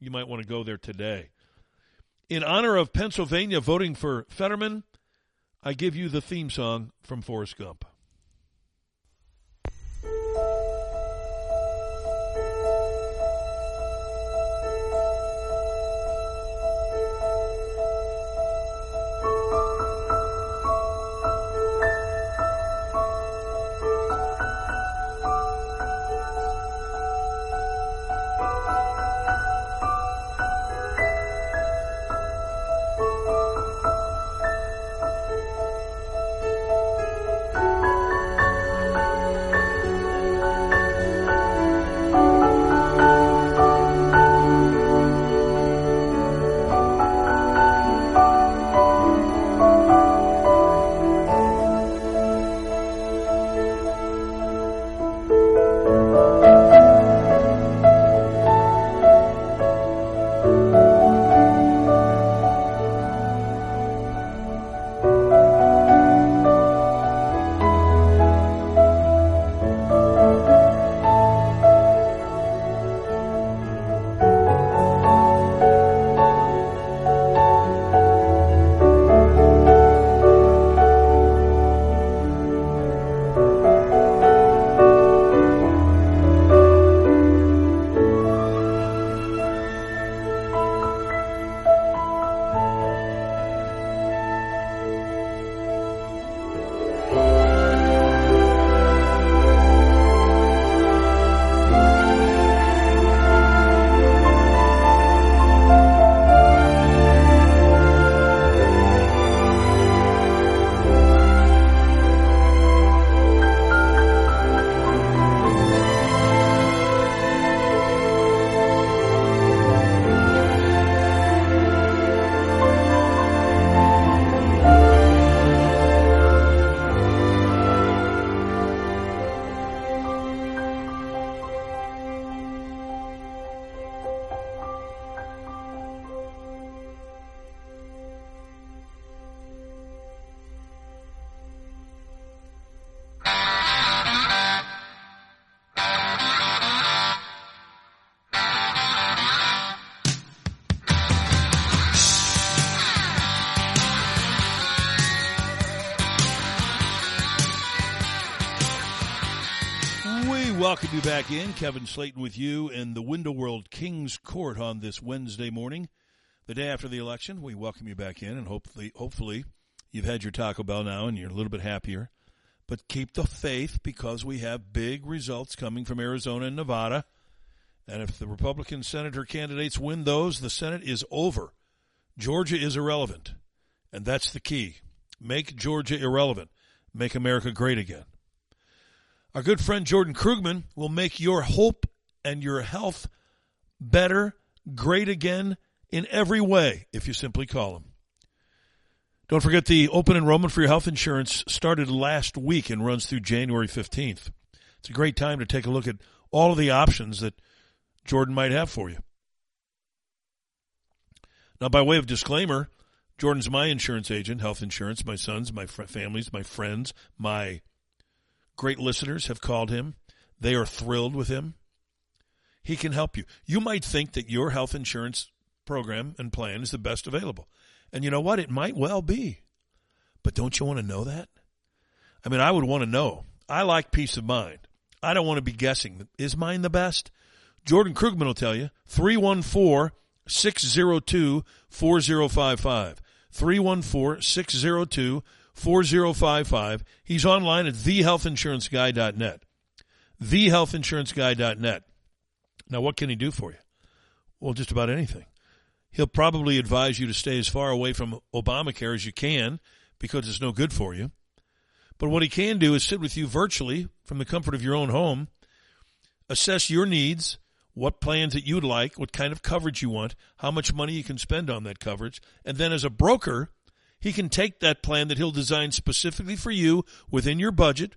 Speaker 4: you might want to go there today. In honor of Pennsylvania voting for Fetterman, I give you the theme song from Forrest Gump. Back in. Kevin Slaten with you in the Window World King's Court on this Wednesday morning, the day after the election. We welcome you back in, and hopefully, hopefully, you've had your Taco Bell now and you're a little bit happier. But keep the faith because we have big results coming from Arizona and Nevada. And if the Republican senator candidates win those, the Senate is over. Georgia is irrelevant. And that's the key. Make Georgia irrelevant. Make America great again. Our good friend Jordan Krugman will make your hope and your health better, great again in every way if you simply call him. Don't forget the open enrollment for your health insurance started last week and runs through January 15th. It's a great time to take a look at all of the options that Jordan might have for you. Now, by way of disclaimer, Jordan's my insurance agent, health insurance, my sons, my fr- families, my friends, my Great listeners have called him. They are thrilled with him. He can help you. You might think that your health insurance program and plan is the best available. And you know what? It might well be. But don't you want to know that? I mean, I would want to know. I like peace of mind. I don't want to be guessing. Is mine the best? Jordan Krugman will tell you. 314 602 4055. 314 602 4055. He's online at thehealthinsuranceguy.net. Thehealthinsuranceguy.net. Now, what can he do for you? Well, just about anything. He'll probably advise you to stay as far away from Obamacare as you can because it's no good for you. But what he can do is sit with you virtually from the comfort of your own home, assess your needs, what plans that you'd like, what kind of coverage you want, how much money you can spend on that coverage, and then as a broker, he can take that plan that he'll design specifically for you within your budget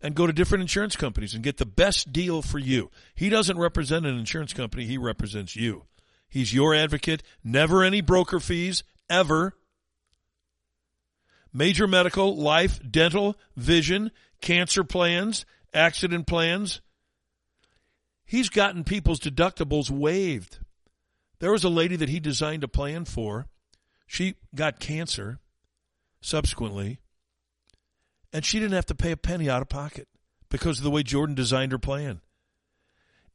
Speaker 4: and go to different insurance companies and get the best deal for you. He doesn't represent an insurance company, he represents you. He's your advocate, never any broker fees, ever. Major medical, life, dental, vision, cancer plans, accident plans. He's gotten people's deductibles waived. There was a lady that he designed a plan for. She got cancer subsequently, and she didn't have to pay a penny out of pocket because of the way Jordan designed her plan.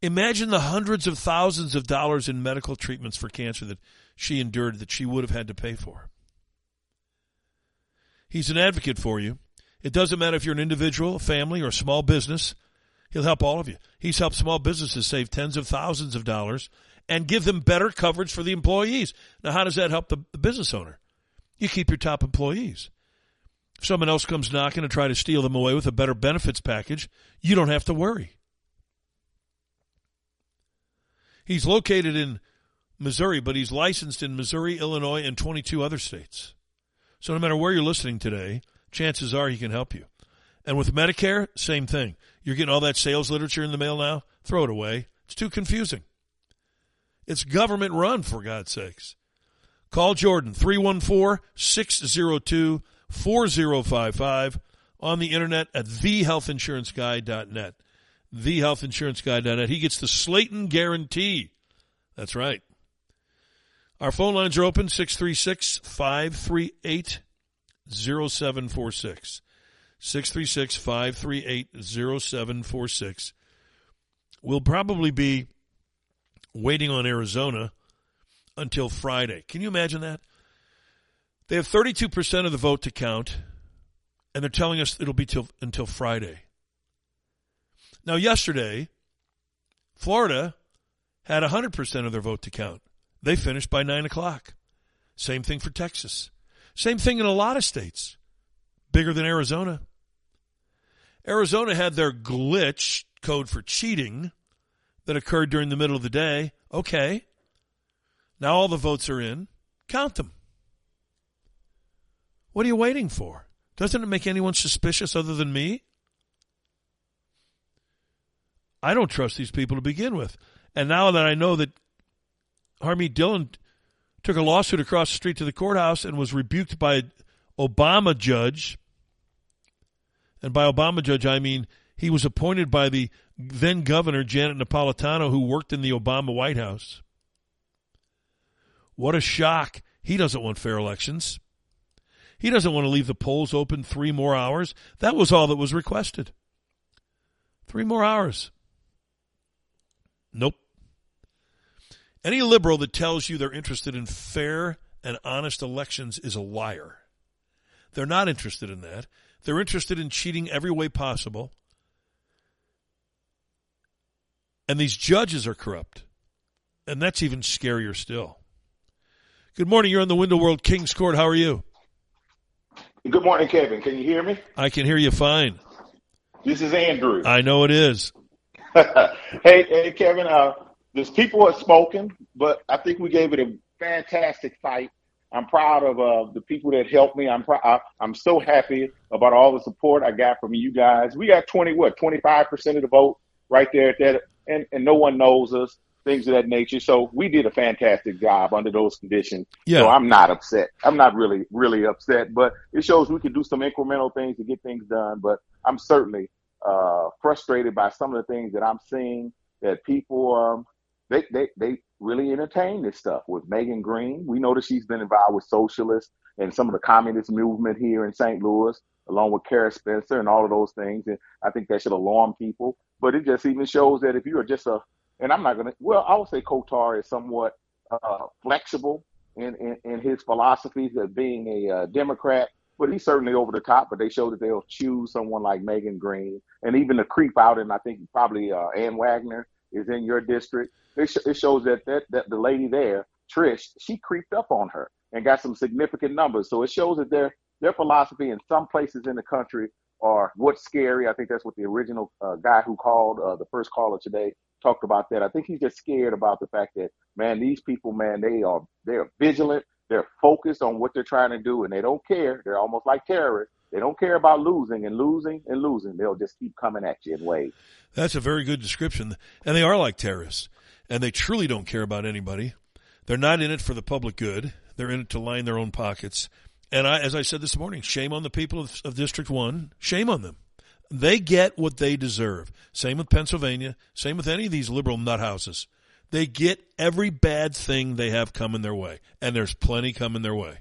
Speaker 4: Imagine the hundreds of thousands of dollars in medical treatments for cancer that she endured that she would have had to pay for. He's an advocate for you. It doesn't matter if you're an individual, a family, or a small business. He'll help all of you. He's helped small businesses save tens of thousands of dollars and give them better coverage for the employees. Now, how does that help the, the business owner? You keep your top employees. If someone else comes knocking to try to steal them away with a better benefits package, you don't have to worry. He's located in Missouri, but he's licensed in Missouri, Illinois, and 22 other states. So no matter where you're listening today, chances are he can help you. And with Medicare, same thing. You're getting all that sales literature in the mail now? Throw it away. It's too confusing. It's government run, for God's sakes. Call Jordan, 314 602 4055 on the internet at thehealthinsuranceguy.net. Thehealthinsuranceguy.net. He gets the Slaten guarantee. That's right. Our phone lines are open 636 538 0746. 636 538 0746. We'll probably be waiting on Arizona until Friday. Can you imagine that? They have 32% of the vote to count, and they're telling us it'll be till, until Friday. Now, yesterday, Florida had 100% of their vote to count. They finished by 9 o'clock. Same thing for Texas. Same thing in a lot of states, bigger than Arizona. Arizona had their glitch code for cheating that occurred during the middle of the day. Okay. Now all the votes are in. Count them. What are you waiting for? Doesn't it make anyone suspicious other than me? I don't trust these people to begin with. And now that I know that Harmeet Dillon took a lawsuit across the street to the courthouse and was rebuked by Obama judge, and by Obama judge I mean he was appointed by the then governor Janet Napolitano who worked in the Obama White House. What a shock. He doesn't want fair elections. He doesn't want to leave the polls open three more hours. That was all that was requested. Three more hours. Nope. Any liberal that tells you they're interested in fair and honest elections is a liar. They're not interested in that. They're interested in cheating every way possible. And these judges are corrupt. And that's even scarier still. Good morning. You're on the Window World Kings Court. How are you?
Speaker 29: Good morning, Kevin. Can you hear me?
Speaker 4: I can hear you fine.
Speaker 29: This is Andrew.
Speaker 4: I know it is.
Speaker 29: hey, hey, Kevin. Uh, there's people have spoken, but I think we gave it a fantastic fight. I'm proud of uh, the people that helped me. I'm pr- I'm so happy about all the support I got from you guys. We got 20 what 25 percent of the vote right there at that, and and no one knows us, things of that nature. So we did a fantastic job under those conditions.
Speaker 4: Yeah.
Speaker 29: So I'm not upset. I'm not really really upset, but it shows we can do some incremental things to get things done. But I'm certainly uh, frustrated by some of the things that I'm seeing that people um, they, they they really entertain this stuff with Megan Green. We know that she's been involved with socialists and some of the communist movement here in St. Louis, along with Cara Spencer and all of those things. And I think that should alarm people. But it just even shows that if you are just a, and I'm not going to, well, I would say Kotar is somewhat uh, flexible in, in, in, his philosophies of being a uh, Democrat, but he's certainly over the top. But they show that they'll choose someone like Megan Green and even the creep out, and I think probably uh, Ann Wagner is in your district. It, sh- it shows that, that that the lady there, Trish, she creeped up on her and got some significant numbers. So it shows that their their philosophy in some places in the country are what's scary. I think that's what the original uh, guy who called uh, the first caller today talked about that. I think he's just scared about the fact that man, these people, man, they are they're vigilant. They're focused on what they're trying to do, and they don't care. They're almost like terrorists. They don't care about losing and losing and losing. They'll just keep coming at you in waves.
Speaker 4: That's a very good description. And they are like terrorists, and they truly don't care about anybody. They're not in it for the public good. They're in it to line their own pockets. And I, as I said this morning, shame on the people of, of District 1. Shame on them. They get what they deserve. Same with Pennsylvania. Same with any of these liberal nut houses. They get every bad thing they have coming their way. And there's plenty coming their way.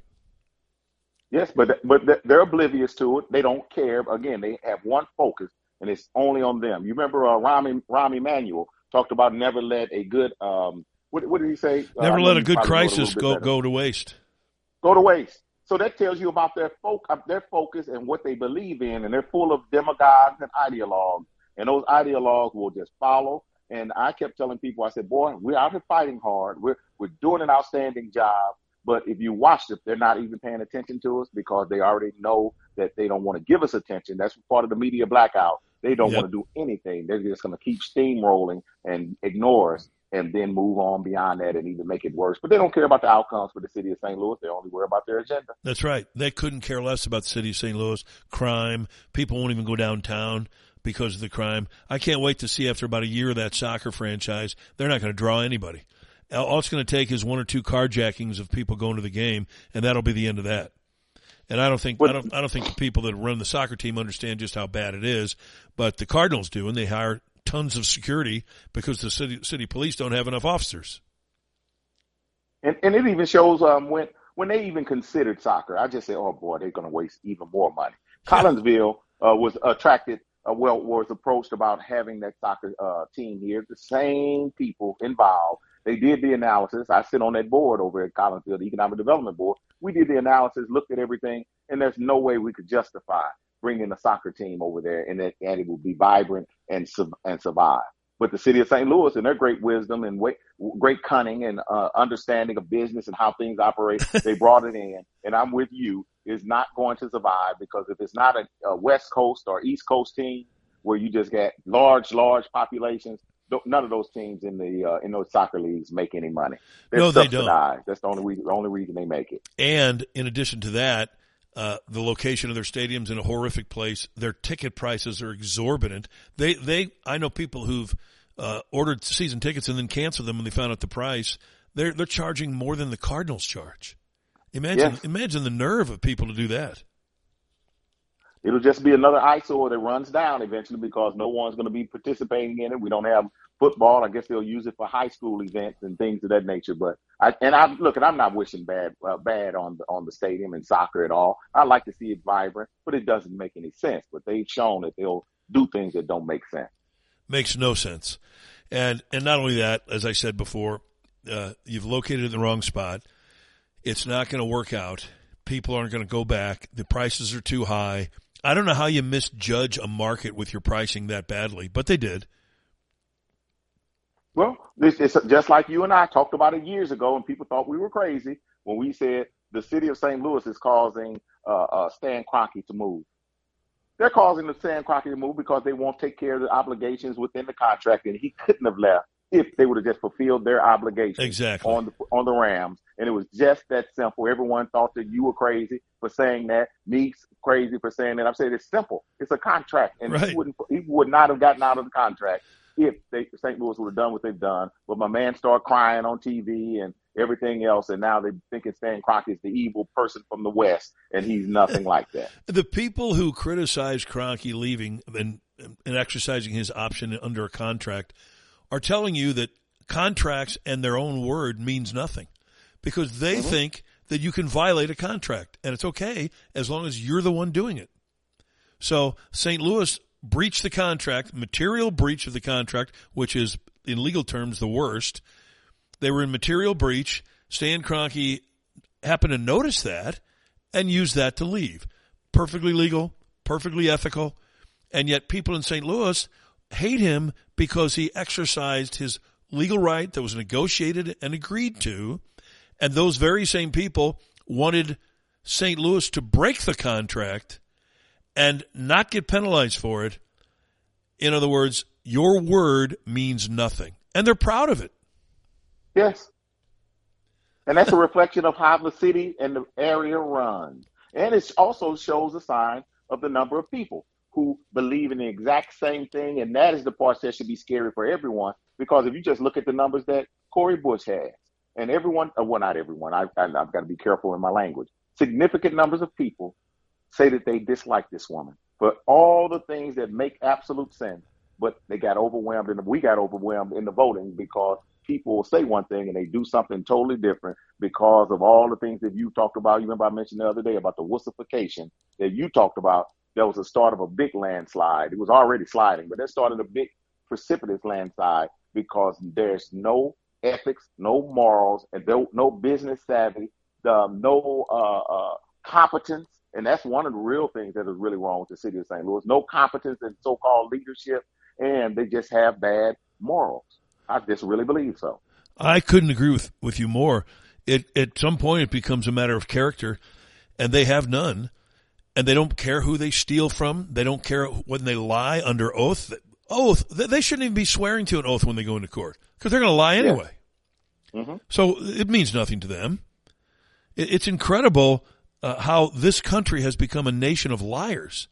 Speaker 29: Yes, but but they're oblivious to it. They don't care. Again, they have one focus, and it's only on them. You remember uh, Rahm, Rahm Emanuel talked about never let a good um, what, what did he say?
Speaker 4: Never uh, let a good crisis go go to waste.
Speaker 29: Go to waste. So that tells you about their folk, uh, their focus and what they believe in, and they're full of demagogues and ideologues, and those ideologues will just follow. And I kept telling people, I said, "Boy, we're out here fighting hard. We're we're doing an outstanding job." But if you watch them, they're not even paying attention to us because they already know that they don't want to give us attention. That's part of the media blackout. They don't yep. want to do anything. They're just going to keep steamrolling and ignore us and then move on beyond that and even make it worse. But they don't care about the outcomes for the city of St. Louis. They only worry about their agenda.
Speaker 4: That's right. They couldn't care less about the city of St. Louis. Crime. People won't even go downtown because of the crime. I can't wait to see after about a year of that soccer franchise, they're not going to draw anybody. All it's going to take is one or two carjackings of people going to the game, and that'll be the end of that. And I don't think I don't I don't think the people that run the soccer team understand just how bad it is, but the Cardinals do, and they hire tons of security because the city city police don't have enough officers.
Speaker 29: And and it even shows um when when they even considered soccer, I just say, oh boy, they're going to waste even more money. Collinsville uh, was attracted, uh, well, was approached about having that soccer uh, team here. The same people involved. They did the analysis. I sit on that board over at Collinsville, the Economic Development Board. We did the analysis, looked at everything, and there's no way we could justify bringing in a soccer team over there, and it, and it will be vibrant and and survive. But the city of St. Louis, and their great wisdom and way, great cunning and uh, understanding of business and how things operate, they brought it in. And I'm with you, is not going to survive because if it's not a, a West Coast or East Coast team where you just get large, large populations, none of those teams in the uh, in those soccer leagues make any money. They're
Speaker 4: no, they don't.
Speaker 29: That's the only reason, the only reason they make it.
Speaker 4: And in addition to that, uh, the location of their stadiums in a horrific place. Their ticket prices are exorbitant. They, they, I know people who've uh, ordered season tickets and then canceled them when they found out the price. They're they're charging more than the Cardinals charge. Imagine, yes. imagine the nerve of people to do that.
Speaker 29: It'll just be another eyesore that runs down eventually because no one's going to be participating in it. We don't have football. I guess they'll use it for high school events and things of that nature. But I and I look, and I'm not wishing bad uh, bad on the on the stadium and soccer at all. I like to see it vibrant, but it doesn't make any sense. But they've shown that they'll do things that don't make sense.
Speaker 4: Makes no sense, and and not only that, as I said before, uh, you've located in the wrong spot. It's not going to work out. People aren't going to go back. The prices are too high. I don't know how you misjudge a market with your pricing that badly, but they did.
Speaker 29: Well, this is just like you and I talked about it years ago, and people thought we were crazy when we said the city of St. Louis is causing uh, uh, Stan Kroenke to move. They're causing the Stan Kroenke to move because they won't take care of the obligations within the contract, and he couldn't have left if they would have just fulfilled their obligations
Speaker 4: exactly.
Speaker 29: on the on the Rams. And it was just that simple. Everyone thought that you were crazy for saying that. Meeks crazy for saying that. I'm saying it's simple. It's a contract, and
Speaker 4: right.
Speaker 29: he wouldn't he would not have gotten out of the contract if they, St. Louis would have done what they've done. But my man started crying on TV and everything else, and now they think it's Stan Kroenke is the evil person from the West, and he's nothing like that.
Speaker 4: The people who criticize Kroenke leaving and, and exercising his option under a contract are telling you that contracts and their own word means nothing because they
Speaker 29: Mm-hmm.
Speaker 4: think that you can violate a contract and it's okay as long as you're the one doing it. So St. Louis breached the contract, material breach of the contract, which is in legal terms the worst. They were in material breach. Stan Kroenke happened to notice that and use that to leave. Perfectly legal, perfectly ethical, and yet people in St. Louis hate him because he exercised his legal right that was negotiated and agreed to, and those very same people wanted St. Louis to break the contract and not get penalized for it. In other words, your word means nothing. And they're proud of it.
Speaker 29: Yes. And that's a reflection of how the city and the area runs. And it also shows a sign of the number of people who believe in the exact same thing. And that is the part that should be scary for everyone. Because if you just look at the numbers that Cori Bush has, and everyone, uh, well, not everyone, I, I, I've got to be careful in my language, significant numbers of people say that they dislike this woman for all the things that make absolute sense. But they got overwhelmed, and we got overwhelmed in the voting because people will say one thing and they do something totally different because of all the things that you talked about. You remember I mentioned the other day about the wussification that you talked about. That was the start of a big landslide. It was already sliding, but that started a big precipitous landslide because there's no ethics, no morals, and no, no business savvy, um, no uh, uh, competence. And that's one of the real things that is really wrong with the city of St. Louis. No competence in so-called leadership, and they just have bad morals. I just really believe so.
Speaker 4: I couldn't agree with, with you more. It at some point it becomes a matter of character, and they have none, and they don't care who they steal from. They don't care when they lie under oath. Oath. They shouldn't even be swearing to an oath when they go into court because they're going to lie anyway.
Speaker 29: Mhm.
Speaker 4: So it means nothing to them. It, it's incredible uh, how this country has become a nation of liars.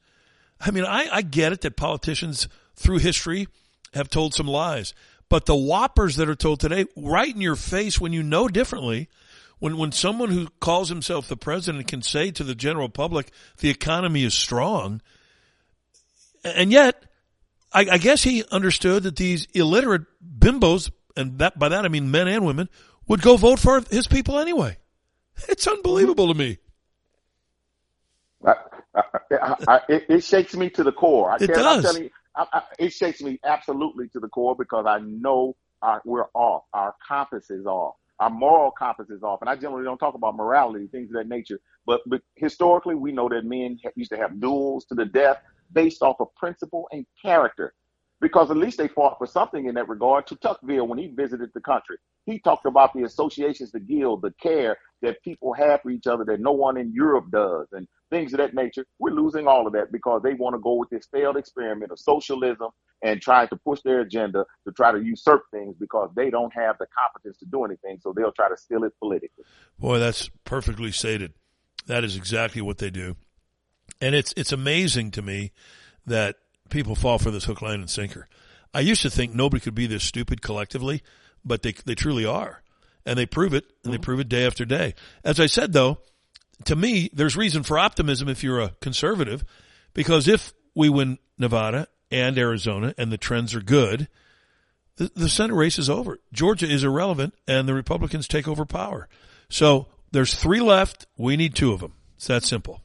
Speaker 4: I mean, I, I get it that politicians through history have told some lies, but the whoppers that are told today, right in your face when you know differently, when, when someone who calls himself the president can say to the general public, the economy is strong, and yet, I, I guess he understood that these illiterate bimbos, and that, by that I mean men and women, would go vote for his people anyway. It's unbelievable to me.
Speaker 29: I, I, I, it, it shakes me to the core. I
Speaker 4: It
Speaker 29: can't- I'm
Speaker 4: does.
Speaker 29: telling you, it shakes me absolutely to the core because I know our, we're off. Our compass is off. Our moral compass is off. And I generally don't talk about morality, things of that nature. But, but historically, we know that men used to have duels to the death based off of principle and character. Because at least they fought for something in that regard. De Tocqueville, when he visited the country, he talked about the associations, the guild, the care that people have for each other that no one in Europe does, and things of that nature. We're losing all of that because they want to go with this failed experiment of socialism and trying to push their agenda to try to usurp things because they don't have the competence to do anything. So they'll try to steal it politically.
Speaker 4: Boy, that's perfectly stated. That is exactly what they do. And it's it's amazing to me that people fall for this hook, line, and sinker. I used to think nobody could be this stupid collectively, but they they truly are, and they prove it, and they mm-hmm. prove it day after day. As I said, though, to me, there's reason for optimism if you're a conservative, because if we win Nevada and Arizona and the trends are good, the, the Senate race is over. Georgia is irrelevant, and the Republicans take over power. So there's three left. We need two of them. It's that simple.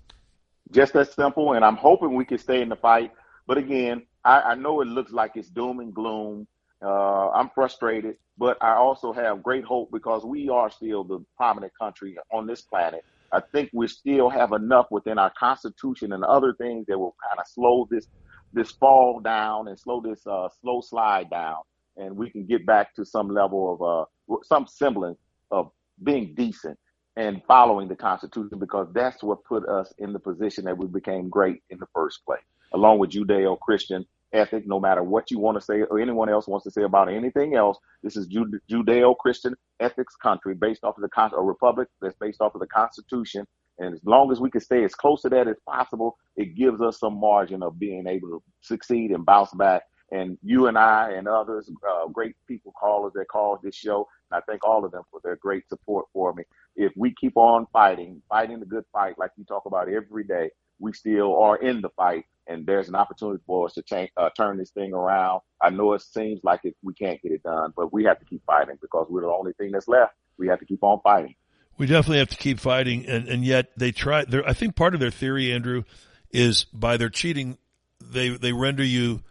Speaker 29: Just that simple. And I'm hoping we can stay in the fight. But again, I, I know it looks like it's doom and gloom. Uh, I'm frustrated, but I also have great hope because we are still the prominent country on this planet. I think we still have enough within our constitution and other things that will kind of slow this this fall down and slow this uh, slow slide down, and we can get back to some level of uh, some semblance of being decent and following the Constitution because that's what put us in the position that we became great in the first place, along with Judeo Christian ethic, no matter what you want to say or anyone else wants to say about anything else. This is Judeo Christian ethics country based off of the con- a republic that's based off of the Constitution. And as long as we can stay as close to that as possible, it gives us some margin of being able to succeed and bounce back. And you and I and others, uh, great people callers that call this show, and I thank all of them for their great support for me. If we keep on fighting, fighting the good fight like you talk about every day, we still are in the fight, and there's an opportunity for us to change, uh, turn this thing around. I know it seems like it, we can't get it done, but we have to keep fighting because we're the only thing that's left. We have to keep on fighting.
Speaker 4: We definitely have to keep fighting, and and yet they try. I think part of their theory, Andrew, is by their cheating, they they render you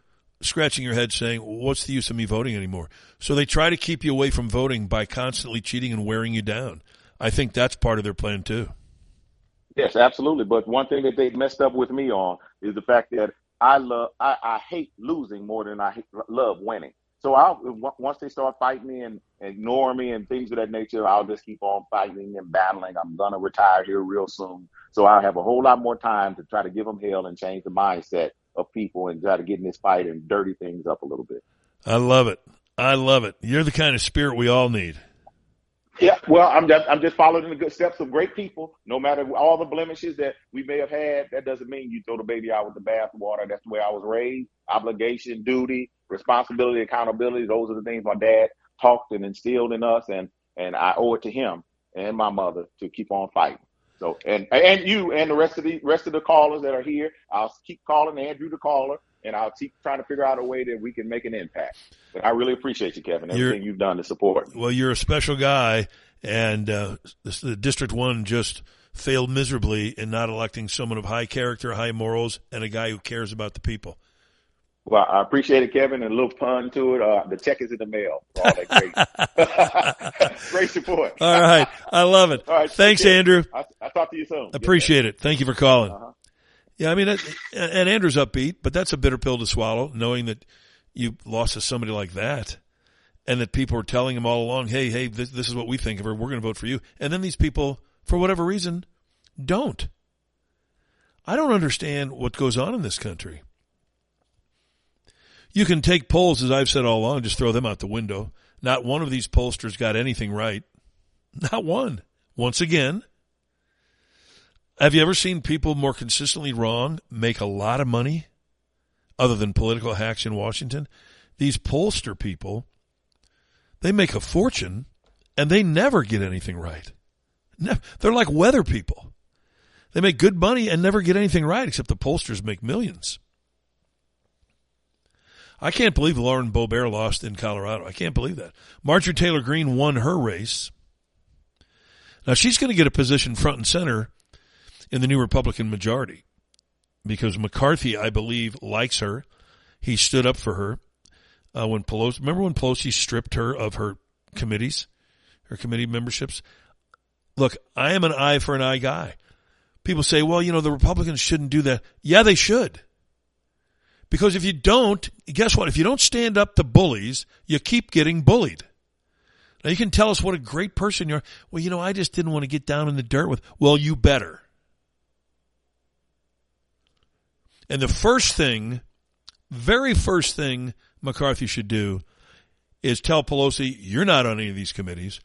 Speaker 4: scratching your head saying, what's the use of me voting anymore? So they try to keep you away from voting by constantly cheating and wearing you down. I think that's part of their plan too.
Speaker 29: Yes, absolutely. But one thing that they messed up with me on is the fact that I love, I, I hate losing more than I hate, love winning. So I'll, once they start fighting me and ignore me and things of that nature, I'll just keep on fighting and battling. I'm to retire here real soon. So I'll have a whole lot more time to try to give them hell and change the mindset of people and try to get in this fight and dirty things up a little bit.
Speaker 4: I love it. I love it. You're the kind of spirit we all need.
Speaker 29: Yeah, well, I'm just I'm just following the good steps of great people. No matter all the blemishes that we may have had, that doesn't mean you throw the baby out with the bathwater. That's the way I was raised. Obligation, duty, responsibility, accountability. Those are the things my dad talked and instilled in us, and and I owe it to him and my mother to keep on fighting. So and and you and the rest of the rest of the callers that are here, I'll keep calling Andrew the caller, and I'll keep trying to figure out a way that we can make an impact. But I really appreciate you, Kevin, everything you're, you've done to support.
Speaker 4: Well, you're a special guy, and uh, the, the District One just failed miserably in not electing someone of high character, high morals, and a guy who cares about the people.
Speaker 29: Well, I appreciate it, Kevin, and a little pun to it. Uh, the check is in the mail all that great, great support.
Speaker 4: All right. I love it.
Speaker 29: All right.
Speaker 4: Thanks, Andrew.
Speaker 29: I, will talk to you soon.
Speaker 4: Appreciate it. Thank you for calling. Uh-huh. Yeah, I mean, and Andrew's upbeat, but that's a bitter pill to swallow, knowing that you lost to somebody like that and that people are telling him all along, hey, hey, this, this is what we think of her. We're going to vote for you. And then these people, for whatever reason, don't. I don't understand what goes on in this country. You can take polls, as I've said all along, just throw them out the window. Not one of these pollsters got anything right. Not one. Once again, have you ever seen people more consistently wrong make a lot of money other than political hacks in Washington? These pollster people, they make a fortune and they never get anything right. They're like weather people. They make good money and never get anything right except the pollsters make millions. I can't believe Lauren Boebert lost in Colorado. I can't believe that. Marjorie Taylor Greene won her race. Now she's going to get a position front and center in the new Republican majority because McCarthy, I believe, likes her. He stood up for her uh, when Pelosi. Remember when Pelosi stripped her of her committees, her committee memberships? Look, I am an eye for an eye guy. People say, well, you know, the Republicans shouldn't do that. Yeah, they should. Because if you don't, guess what? If you don't stand up to bullies, you keep getting bullied. Now you can tell us what a great person you are. Well, you know, I just didn't want to get down in the dirt with. Well, you better. And the first thing, very first thing McCarthy should do is tell Pelosi, you're not on any of these committees.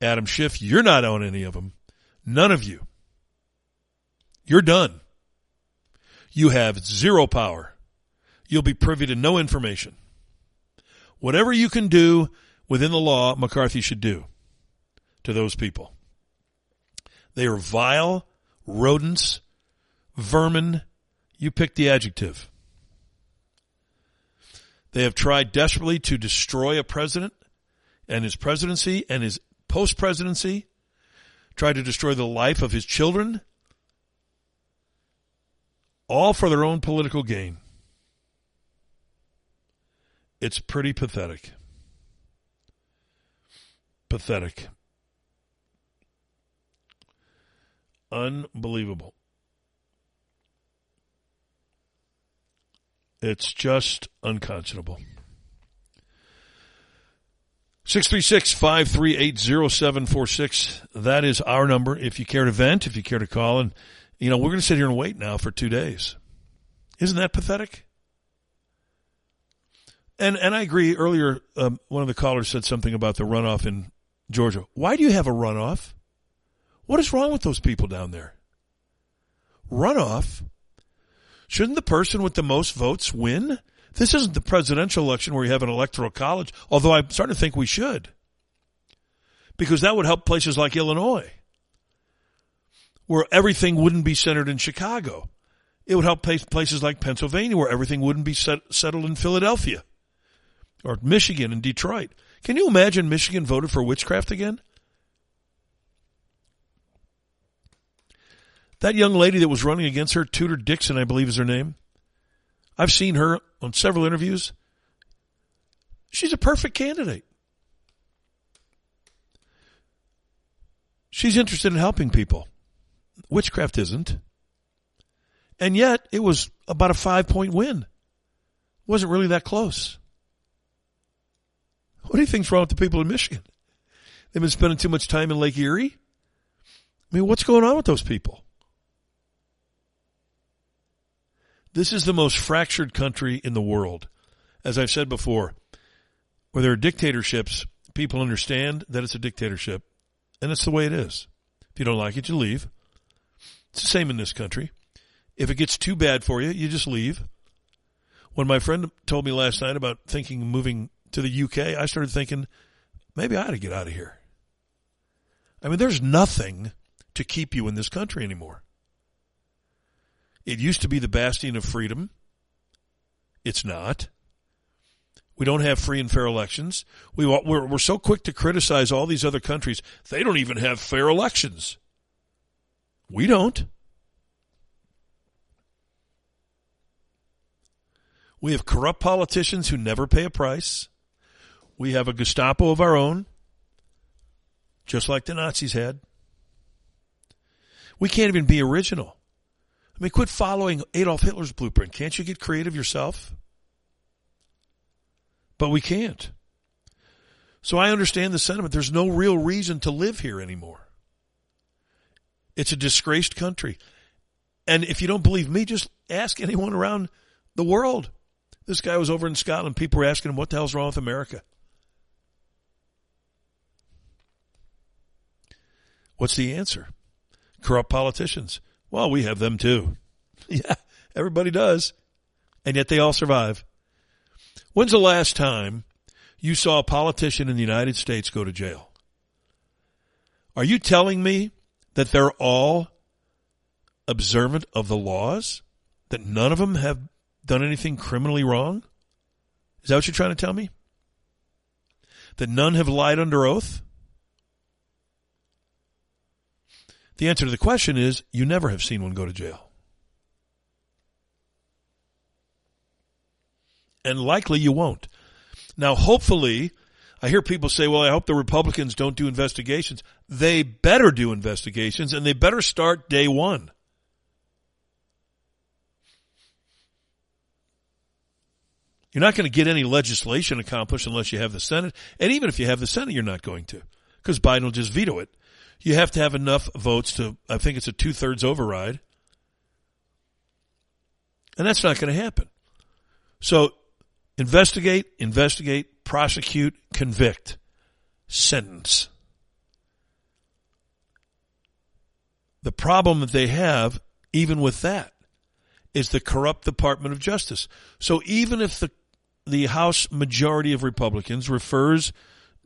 Speaker 4: Adam Schiff, you're not on any of them. None of you. You're done. You have zero power you'll be privy to no information. Whatever you can do within the law, McCarthy should do to those people. They are vile, rodents, vermin. You pick the adjective. They have tried desperately to destroy a president and his presidency and his post presidency, tried to destroy the life of his children, all for their own political gain. It's pretty pathetic. Pathetic. Unbelievable. It's just unconscionable. 636-538-0746. That is our number. If you care to vent, if you care to call, and, you know, we're going to sit here and wait now for two days. Isn't that pathetic? And and I agree. Earlier, um, one of the callers said something about the runoff in Georgia. Why do you have a runoff? What is wrong with those people down there? Runoff? Shouldn't the person with the most votes win? This isn't the presidential election where you have an electoral college, although I'm starting to think we should. Because that would help places like Illinois, where everything wouldn't be centered in Chicago. It would help places like Pennsylvania where everything wouldn't be set, settled in Philadelphia or Michigan and Detroit. Can you imagine Michigan voted for witchcraft again? That young lady that was running against her, Tudor Dixon, I believe is her name. I've seen her on several interviews. She's a perfect candidate. She's interested in helping people. Witchcraft isn't. And yet, it was about a five point win. Wasn't really that close. What do you think's wrong with the people in Michigan? They've been spending too much time in Lake Erie? I mean, what's going on with those people? This is the most fractured country in the world. As I've said before, where there are dictatorships, people understand that it's a dictatorship, and it's the way it is. If you don't like it, you leave. It's the same in this country. If it gets too bad for you, you just leave. When my friend told me last night about thinking moving to the UK, I started thinking, maybe I ought to get out of here. I mean, there's nothing to keep you in this country anymore. It used to be the bastion of freedom. It's not. We don't have free and fair elections. We, we're, we're so quick to criticize all these other countries. They don't even have fair elections. We don't. We have corrupt politicians who never pay a price. We have a Gestapo of our own, just like the Nazis had. We can't even be original. I mean, quit following Adolf Hitler's blueprint. Can't you get creative yourself? But we can't. So I understand the sentiment. There's no real reason to live here anymore. It's a disgraced country. And if you don't believe me, just ask anyone around the world. This guy was over in Scotland. People were asking him, what the hell's wrong with America? What's the answer? Corrupt politicians. Well, we have them too. Yeah, everybody does. And yet they all survive. When's the last time you saw a politician in the United States go to jail? Are you telling me that they're all observant of the laws? That none of them have done anything criminally wrong? Is that what you're trying to tell me? That none have lied under oath? The answer to the question is you never have seen one go to jail. And likely you won't. Now, hopefully, I hear people say, well, I hope the Republicans don't do investigations. They better do investigations and they better start day one. You're not going to get any legislation accomplished unless you have the Senate. And even if you have the Senate, you're not going to because Biden will just veto it you have to have enough votes to, I think it's a two thirds override. And that's not going to happen. So investigate, investigate, prosecute, convict, sentence. The problem that they have, even with that, is the corrupt Department of Justice. So even if the the House majority of Republicans refers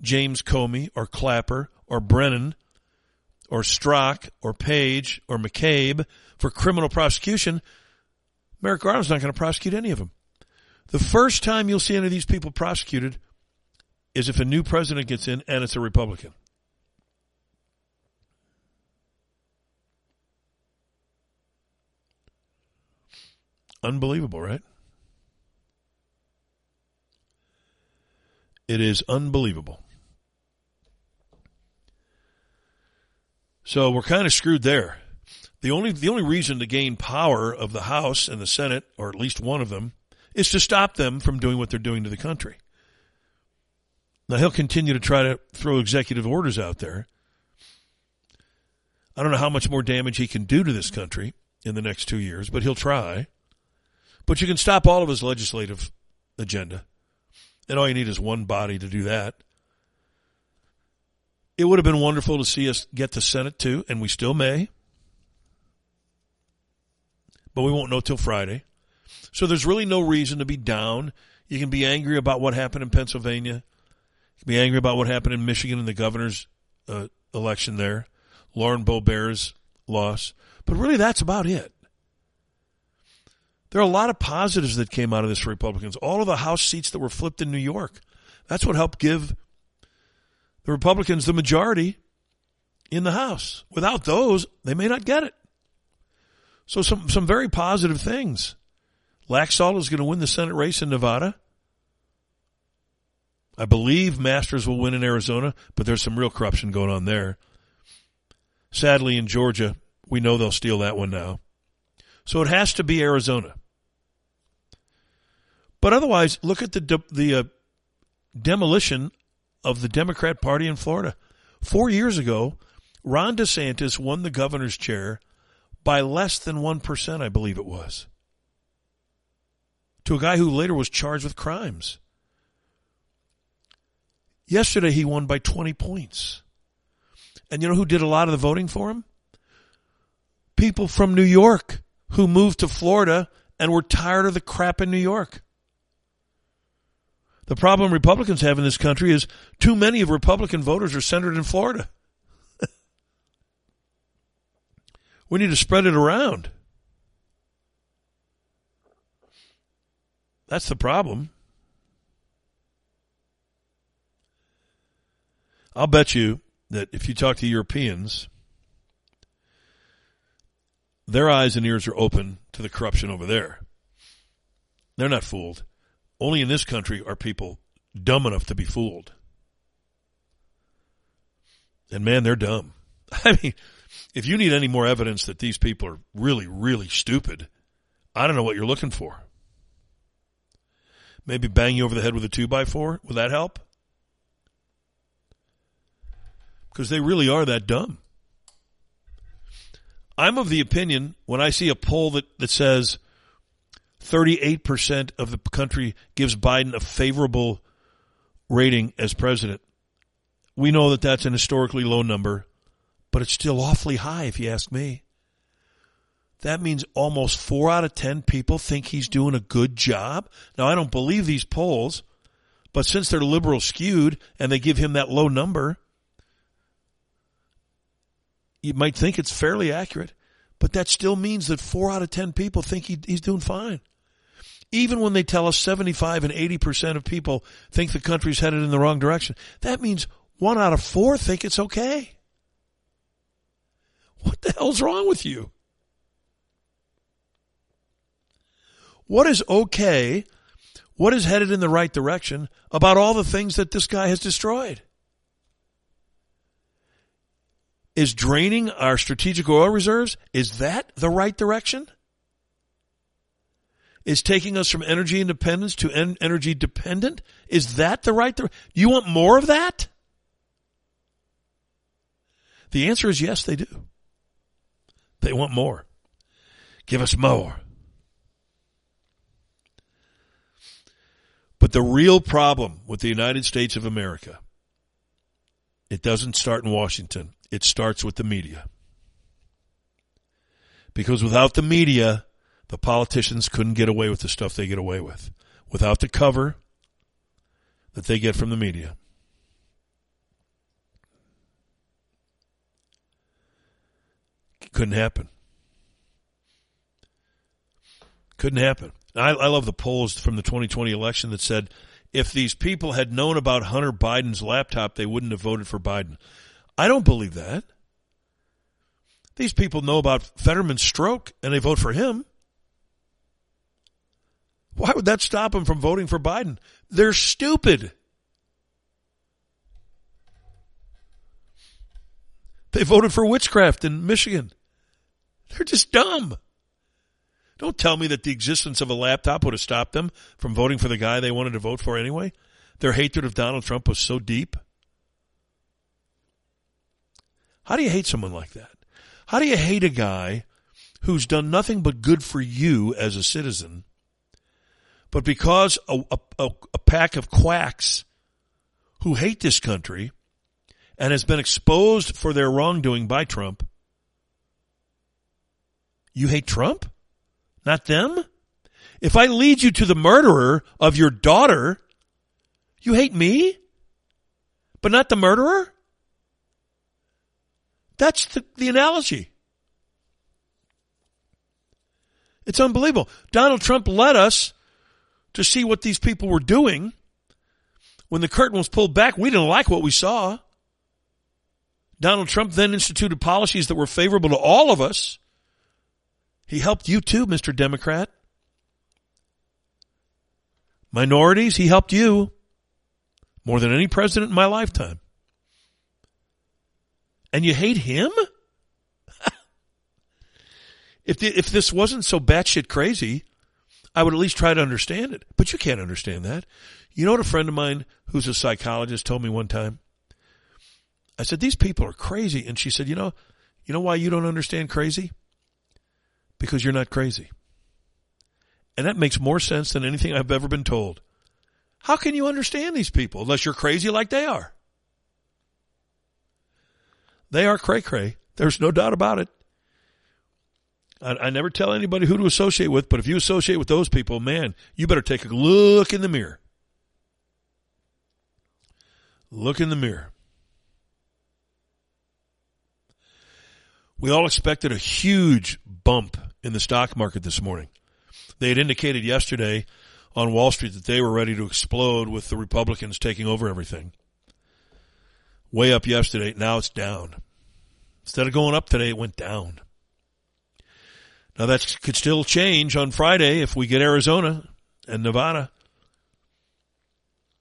Speaker 4: James Comey or Clapper or Brennan or Strzok or Page or McCabe for criminal prosecution, Merrick Garland's not going to prosecute any of them. The first time you'll see any of these people prosecuted is if a new president gets in and it's a Republican. Unbelievable, right? It is unbelievable. So we're kind of screwed there. The only the only reason to gain power of the House and the Senate, or at least one of them, is to stop them from doing what they're doing to the country. Now he'll continue to try to throw executive orders out there. I don't know how much more damage he can do to this country in the next two years, but he'll try. But you can stop all of his legislative agenda. And all you need is one body to do that. It would have been wonderful to see us get the Senate too, and we still may. But we won't know till Friday. So there's really no reason to be down. You can be angry about what happened in Pennsylvania. You can be angry about what happened in Michigan in the governor's uh, election there. Lauren Boebert's loss. But really that's about it. There are a lot of positives that came out of this for Republicans. All of the House seats that were flipped in New York. That's what helped give the Republicans the majority in the House. Without those, they may not get it. So some, some very positive things. Laxalt is going to win the Senate race in Nevada. I believe Masters will win in Arizona, but there's some real corruption going on there. Sadly, in Georgia, we know they'll steal that one now. So it has to be Arizona. But otherwise, look at the de- the uh, demolition of the Democrat Party in Florida. Four years ago, Ron DeSantis won the governor's chair by less than 1%, I believe it was, to a guy who later was charged with crimes. Yesterday, he won by 20 points. And you know who did a lot of the voting for him? People from New York who moved to Florida and were tired of the crap in New York. The problem Republicans have in this country is too many of Republican voters are centered in Florida. we need to spread it around. That's the problem. I'll bet you that if you talk to Europeans, their eyes and ears are open to the corruption over there. They're not fooled. Only in this country are people dumb enough to be fooled. And man, they're dumb. I mean, if you need any more evidence that these people are really, really stupid, I don't know what you're looking for. Maybe bang you over the head with a two by four? Will that help? Because they really are that dumb. I'm of the opinion when I see a poll that, that says 38% of the country gives Biden a favorable rating as president. We know that that's an historically low number, but it's still awfully high if you ask me. That means almost four out of 10 people think he's doing a good job. Now, I don't believe these polls, but since they're liberal skewed and they give him that low number, you might think it's fairly accurate, but that still means that four out of 10 people think he, he's doing fine. Even when they tell us 75 and 80% of people think the country's headed in the wrong direction, that means one out of four think it's okay. What the hell's wrong with you? What is okay? What is headed in the right direction about all the things that this guy has destroyed? Is draining our strategic oil reserves, is that the right direction? Is taking us from energy independence to en- energy dependent? Is that the right direction? You want more of that? The answer is yes, they do. They want more. Give us more. But the real problem with the United States of America, it doesn't start in Washington. It starts with the media. Because without the media, the politicians couldn't get away with the stuff they get away with. Without the cover that they get from the media. Couldn't happen. Couldn't happen. I, I love the polls from the 2020 election that said if these people had known about Hunter Biden's laptop, they wouldn't have voted for Biden. I don't believe that. These people know about Fetterman's stroke and they vote for him. Why would that stop them from voting for Biden? They're stupid. They voted for witchcraft in Michigan. They're just dumb. Don't tell me that the existence of a laptop would have stopped them from voting for the guy they wanted to vote for anyway. Their hatred of Donald Trump was so deep. How do you hate someone like that? How do you hate a guy who's done nothing but good for you as a citizen, but because a, a, a pack of quacks who hate this country and has been exposed for their wrongdoing by Trump, you hate Trump? Not them? If I lead you to the murderer of your daughter, you hate me? But not the murderer? That's the, the analogy. It's unbelievable. Donald Trump led us to see what these people were doing. When the curtain was pulled back, we didn't like what we saw. Donald Trump then instituted policies that were favorable to all of us. He helped you too, Mr. Democrat. Minorities, he helped you more than any president in my lifetime. And you hate him? if the, if this wasn't so batshit crazy, I would at least try to understand it. But you can't understand that. You know what a friend of mine who's a psychologist told me one time? I said, these people are crazy. And she said, you know, you know why you don't understand crazy? Because you're not crazy. And that makes more sense than anything I've ever been told. How can you understand these people unless you're crazy like they are? They are cray cray. There's no doubt about it. I, I, never tell anybody who to associate with, but if you associate with those people, man, you better take a look in the mirror. Look in the mirror. We all expected a huge bump in the stock market this morning. They had indicated yesterday on Wall Street that they were ready to explode with the Republicans taking over everything. Way up yesterday, now it's down. Instead of going up today, it went down. Now that could still change on Friday if we get Arizona and Nevada.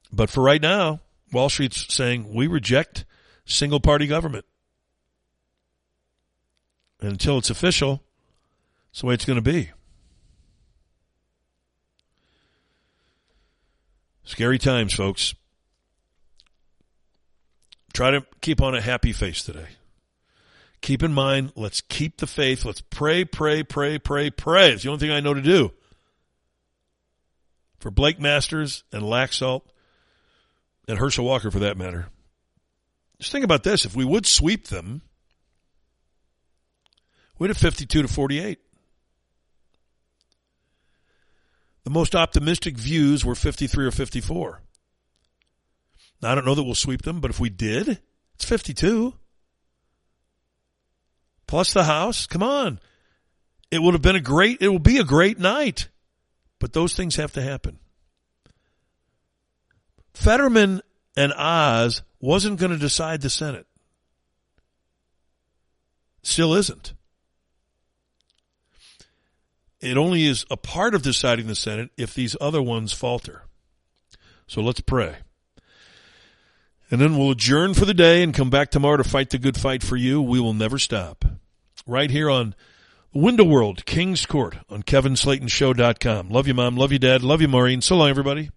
Speaker 4: But for right now, Wall Street's saying we reject single party government. And until it's official, it's the way it's going to be. Scary times, folks. Try to keep on a happy face today. Keep in mind, let's keep the faith. Let's pray, pray, pray, pray, pray. It's the only thing I know to do. For Blake Masters and Laxalt and Herschel Walker for that matter. Just think about this. If we would sweep them, We'd have 52 to 48. The most optimistic views were 53 or 54. Now, I don't know that we'll sweep them, but if we did, it's 52. Plus the House. Come on. It would have been a great, it will be a great night. But those things have to happen. Fetterman and Oz wasn't going to decide the Senate. Still isn't. It only is a part of deciding the Senate if these other ones falter. So let's pray. And then we'll adjourn for the day and come back tomorrow to fight the good fight for you. We will never stop. Right here on Window World, King's Court on KevinSlatenShow.com. Love you, Mom. Love you, Dad. Love you, Maureen. So long, everybody.